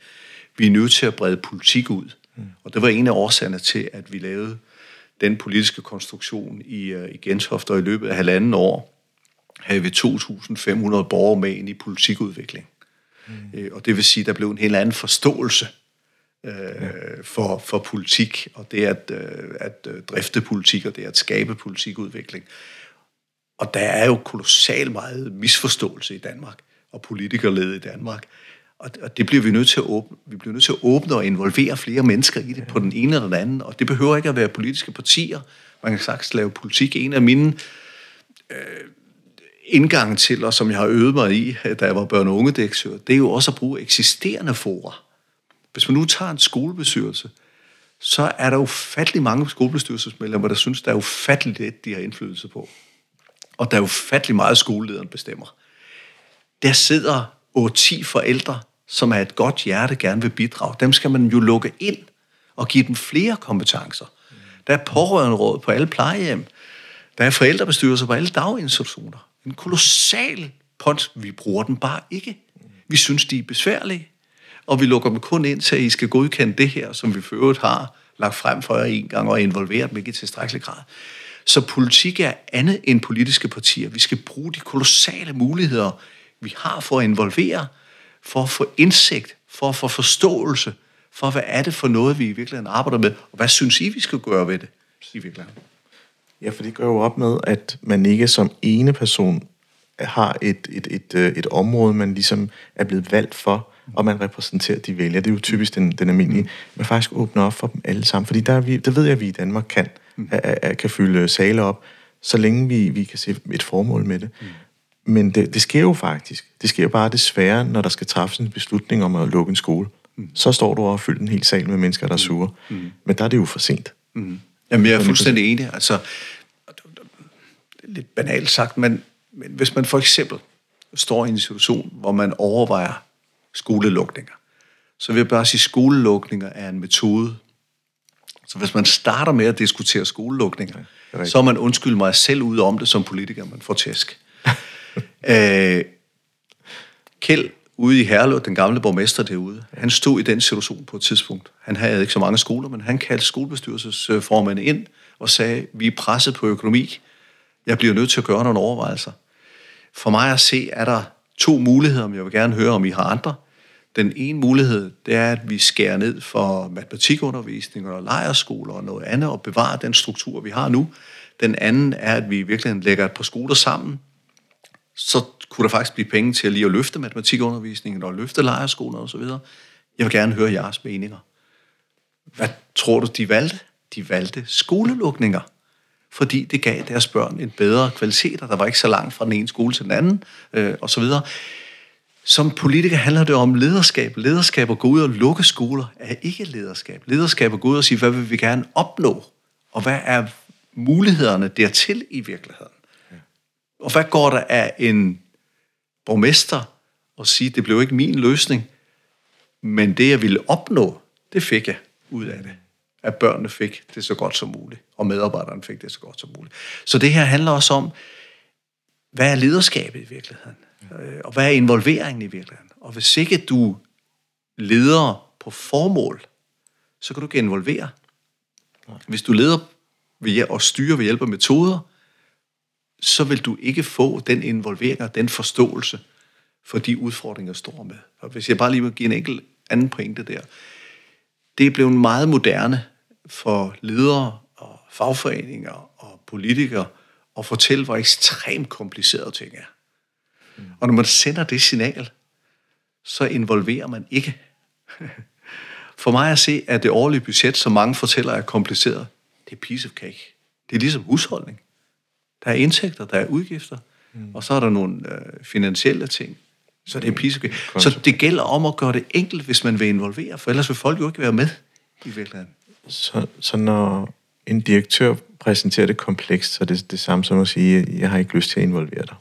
Vi er nødt til at brede politik ud. Og det var en af årsagerne til, at vi lavede den politiske konstruktion i, øh, i Gentofte, og i løbet af halvanden år havde vi 2.500 borgere med ind i politikudvikling. Mm. Øh, og det vil sige, at der blev en helt anden forståelse øh, ja. for, for politik, og det at, øh, at øh, drifte politik, og det at skabe politikudvikling. Og der er jo kolossal meget misforståelse i Danmark, og politikerled i Danmark. Og det bliver vi nødt til at åbne. Vi bliver nødt til at åbne og involvere flere mennesker i det på den ene eller den anden. Og det behøver ikke at være politiske partier. Man kan sagtens lave politik. En af mine øh, indgange til, og som jeg har øvet mig i, da jeg var børn- og unge det er jo også at bruge eksisterende fora. Hvis man nu tager en skolebestyrelse, så er der ufattelig mange skolebestyrelsesmedlemmer, der synes, der er ufatteligt lidt, de har indflydelse på. Og der er ufattelig meget, skolelederen bestemmer. Der sidder 8-10 forældre, som er et godt hjerte gerne vil bidrage, dem skal man jo lukke ind og give dem flere kompetencer. Der er pårørenderåd på alle plejehjem. Der er forældrebestyrelser på alle daginstitutioner. En kolossal pont. Vi bruger den bare ikke. Vi synes, de er besværlige. Og vi lukker dem kun ind til, at I skal godkende det her, som vi for øvrigt har lagt frem for jer en gang og involveret dem ikke i tilstrækkelig grad. Så politik er andet end politiske partier. Vi skal bruge de kolossale muligheder, vi har for at involvere, for at få indsigt, for at få forståelse, for hvad er det for noget, vi i virkeligheden arbejder med, og hvad synes I, vi skal gøre ved det i virkeligheden? Ja, for det gør jo op med, at man ikke som ene person har et, et, et, øh, et område, man ligesom er blevet valgt for, og man repræsenterer de vælgere. Det er jo typisk den, den almindelige. Man faktisk åbner op for dem alle sammen, fordi der er vi, det ved jeg, at vi i Danmark kan, at, at, kan fylde sale op, så længe vi, vi kan se et formål med det. Men det, det sker jo faktisk. Det sker bare desværre, når der skal træffes en beslutning om at lukke en skole. Så står du og fyldt en hel sal med mennesker, der er sure. Men der er det jo for sent. Mm. Jamen, jeg er fuldstændig enig. Altså, lidt banalt sagt, men, men hvis man for eksempel står i en situation, hvor man overvejer skolelukninger, så vil jeg bare sige, at skolelukninger er en metode. Så hvis man starter med at diskutere skolelukninger, ja, så er man undskyld mig selv ud om det som politiker, man får tæsk. øh, Kjeld ude i Herlev, den gamle borgmester derude, han stod i den situation på et tidspunkt. Han havde ikke så mange skoler, men han kaldte skolebestyrelsesformanden ind og sagde, vi er presset på økonomi. Jeg bliver nødt til at gøre nogle overvejelser. For mig at se, er der to muligheder, men jeg vil gerne høre, om I har andre. Den ene mulighed, det er, at vi skærer ned for matematikundervisning og lejerskoler og noget andet, og bevarer den struktur, vi har nu. Den anden er, at vi virkelig lægger et par skoler sammen, så kunne der faktisk blive penge til at lige at løfte matematikundervisningen og løfte lejerskoler og så videre. Jeg vil gerne høre jeres meninger. Hvad tror du, de valgte? De valgte skolelukninger, fordi det gav deres børn en bedre kvalitet, og der var ikke så langt fra den ene skole til den anden, øh, og så videre. Som politiker handler det om lederskab. Lederskab at gå ud og lukke skoler er ikke lederskab. Lederskab at gå ud og sige, hvad vil vi gerne opnå, og hvad er mulighederne dertil i virkeligheden. Og hvad går der af en borgmester og sige, det blev ikke min løsning, men det, jeg ville opnå, det fik jeg ud af det. At børnene fik det så godt som muligt, og medarbejderne fik det så godt som muligt. Så det her handler også om, hvad er lederskabet i virkeligheden? Øh, og hvad er involveringen i virkeligheden? Og hvis ikke du leder på formål, så kan du ikke involvere. Hvis du leder ved at styre ved hjælp af metoder, så vil du ikke få den involvering og den forståelse for de udfordringer, du står med. Og hvis jeg bare lige må give en enkelt anden pointe der. Det er blevet meget moderne for ledere og fagforeninger og politikere at fortælle, hvor ekstremt komplicerede ting er. Mm. Og når man sender det signal, så involverer man ikke. For mig at se, at det årlige budget, som mange fortæller er kompliceret, det er piece of cake. Det er ligesom husholdning. Der er indtægter, der er udgifter, mm. og så er der nogle øh, finansielle ting. Så det er piece of cake. Så det gælder om at gøre det enkelt, hvis man vil involvere, for ellers vil folk jo ikke være med i virkeligheden. Så, så når en direktør præsenterer det komplekst, så er det det samme som at sige, jeg har ikke lyst til at involvere dig.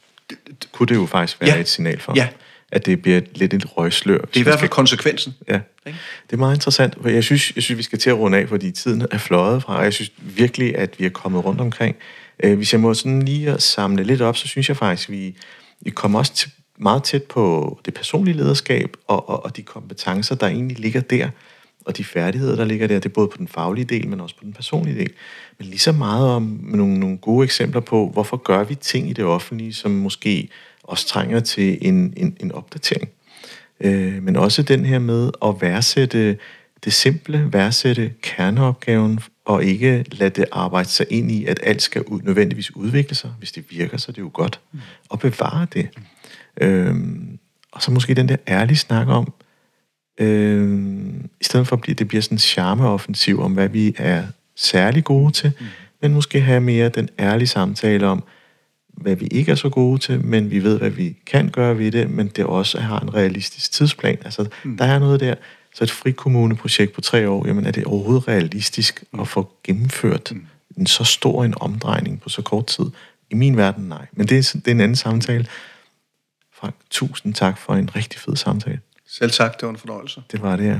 Kunne det jo faktisk være ja. et signal for. Ja, at det bliver lidt et røgslør. Det er i hvert fald konsekvensen. Ja, det er meget interessant. Jeg synes, jeg synes, vi skal til at runde af, fordi tiden er fløjet fra, og jeg synes virkelig, at vi er kommet rundt omkring. Øh, hvis jeg må sådan lige at samle lidt op, så synes jeg faktisk, at vi, vi kommer også til, meget tæt på det personlige lederskab og, og, og de kompetencer, der egentlig ligger der, og de færdigheder, der ligger der. Det er både på den faglige del, men også på den personlige del. Men lige så meget om nogle, nogle gode eksempler på, hvorfor gør vi ting i det offentlige, som måske også trænger til en, en, en opdatering. Øh, men også den her med at værdsætte det simple, værdsætte kerneopgaven, og ikke lade det arbejde sig ind i, at alt skal ud, nødvendigvis udvikle sig. Hvis det virker, så er det jo godt. Mm. Og bevare det. Øhm, og så måske den der ærlige snak om, øhm, i stedet for at blive, det bliver sådan en charmeoffensiv om, hvad vi er særlig gode til, mm. men måske have mere den ærlige samtale om, hvad vi ikke er så gode til, men vi ved, hvad vi kan gøre ved det, men det også har en realistisk tidsplan. Altså, mm. der er noget der. Så et frikommuneprojekt på tre år, jamen er det overhovedet realistisk mm. at få gennemført mm. en så stor en omdrejning på så kort tid? I min verden, nej. Men det er, det er en anden samtale. Frank, tusind tak for en rigtig fed samtale. Selv tak, det var en fornøjelse. Det var det, ja.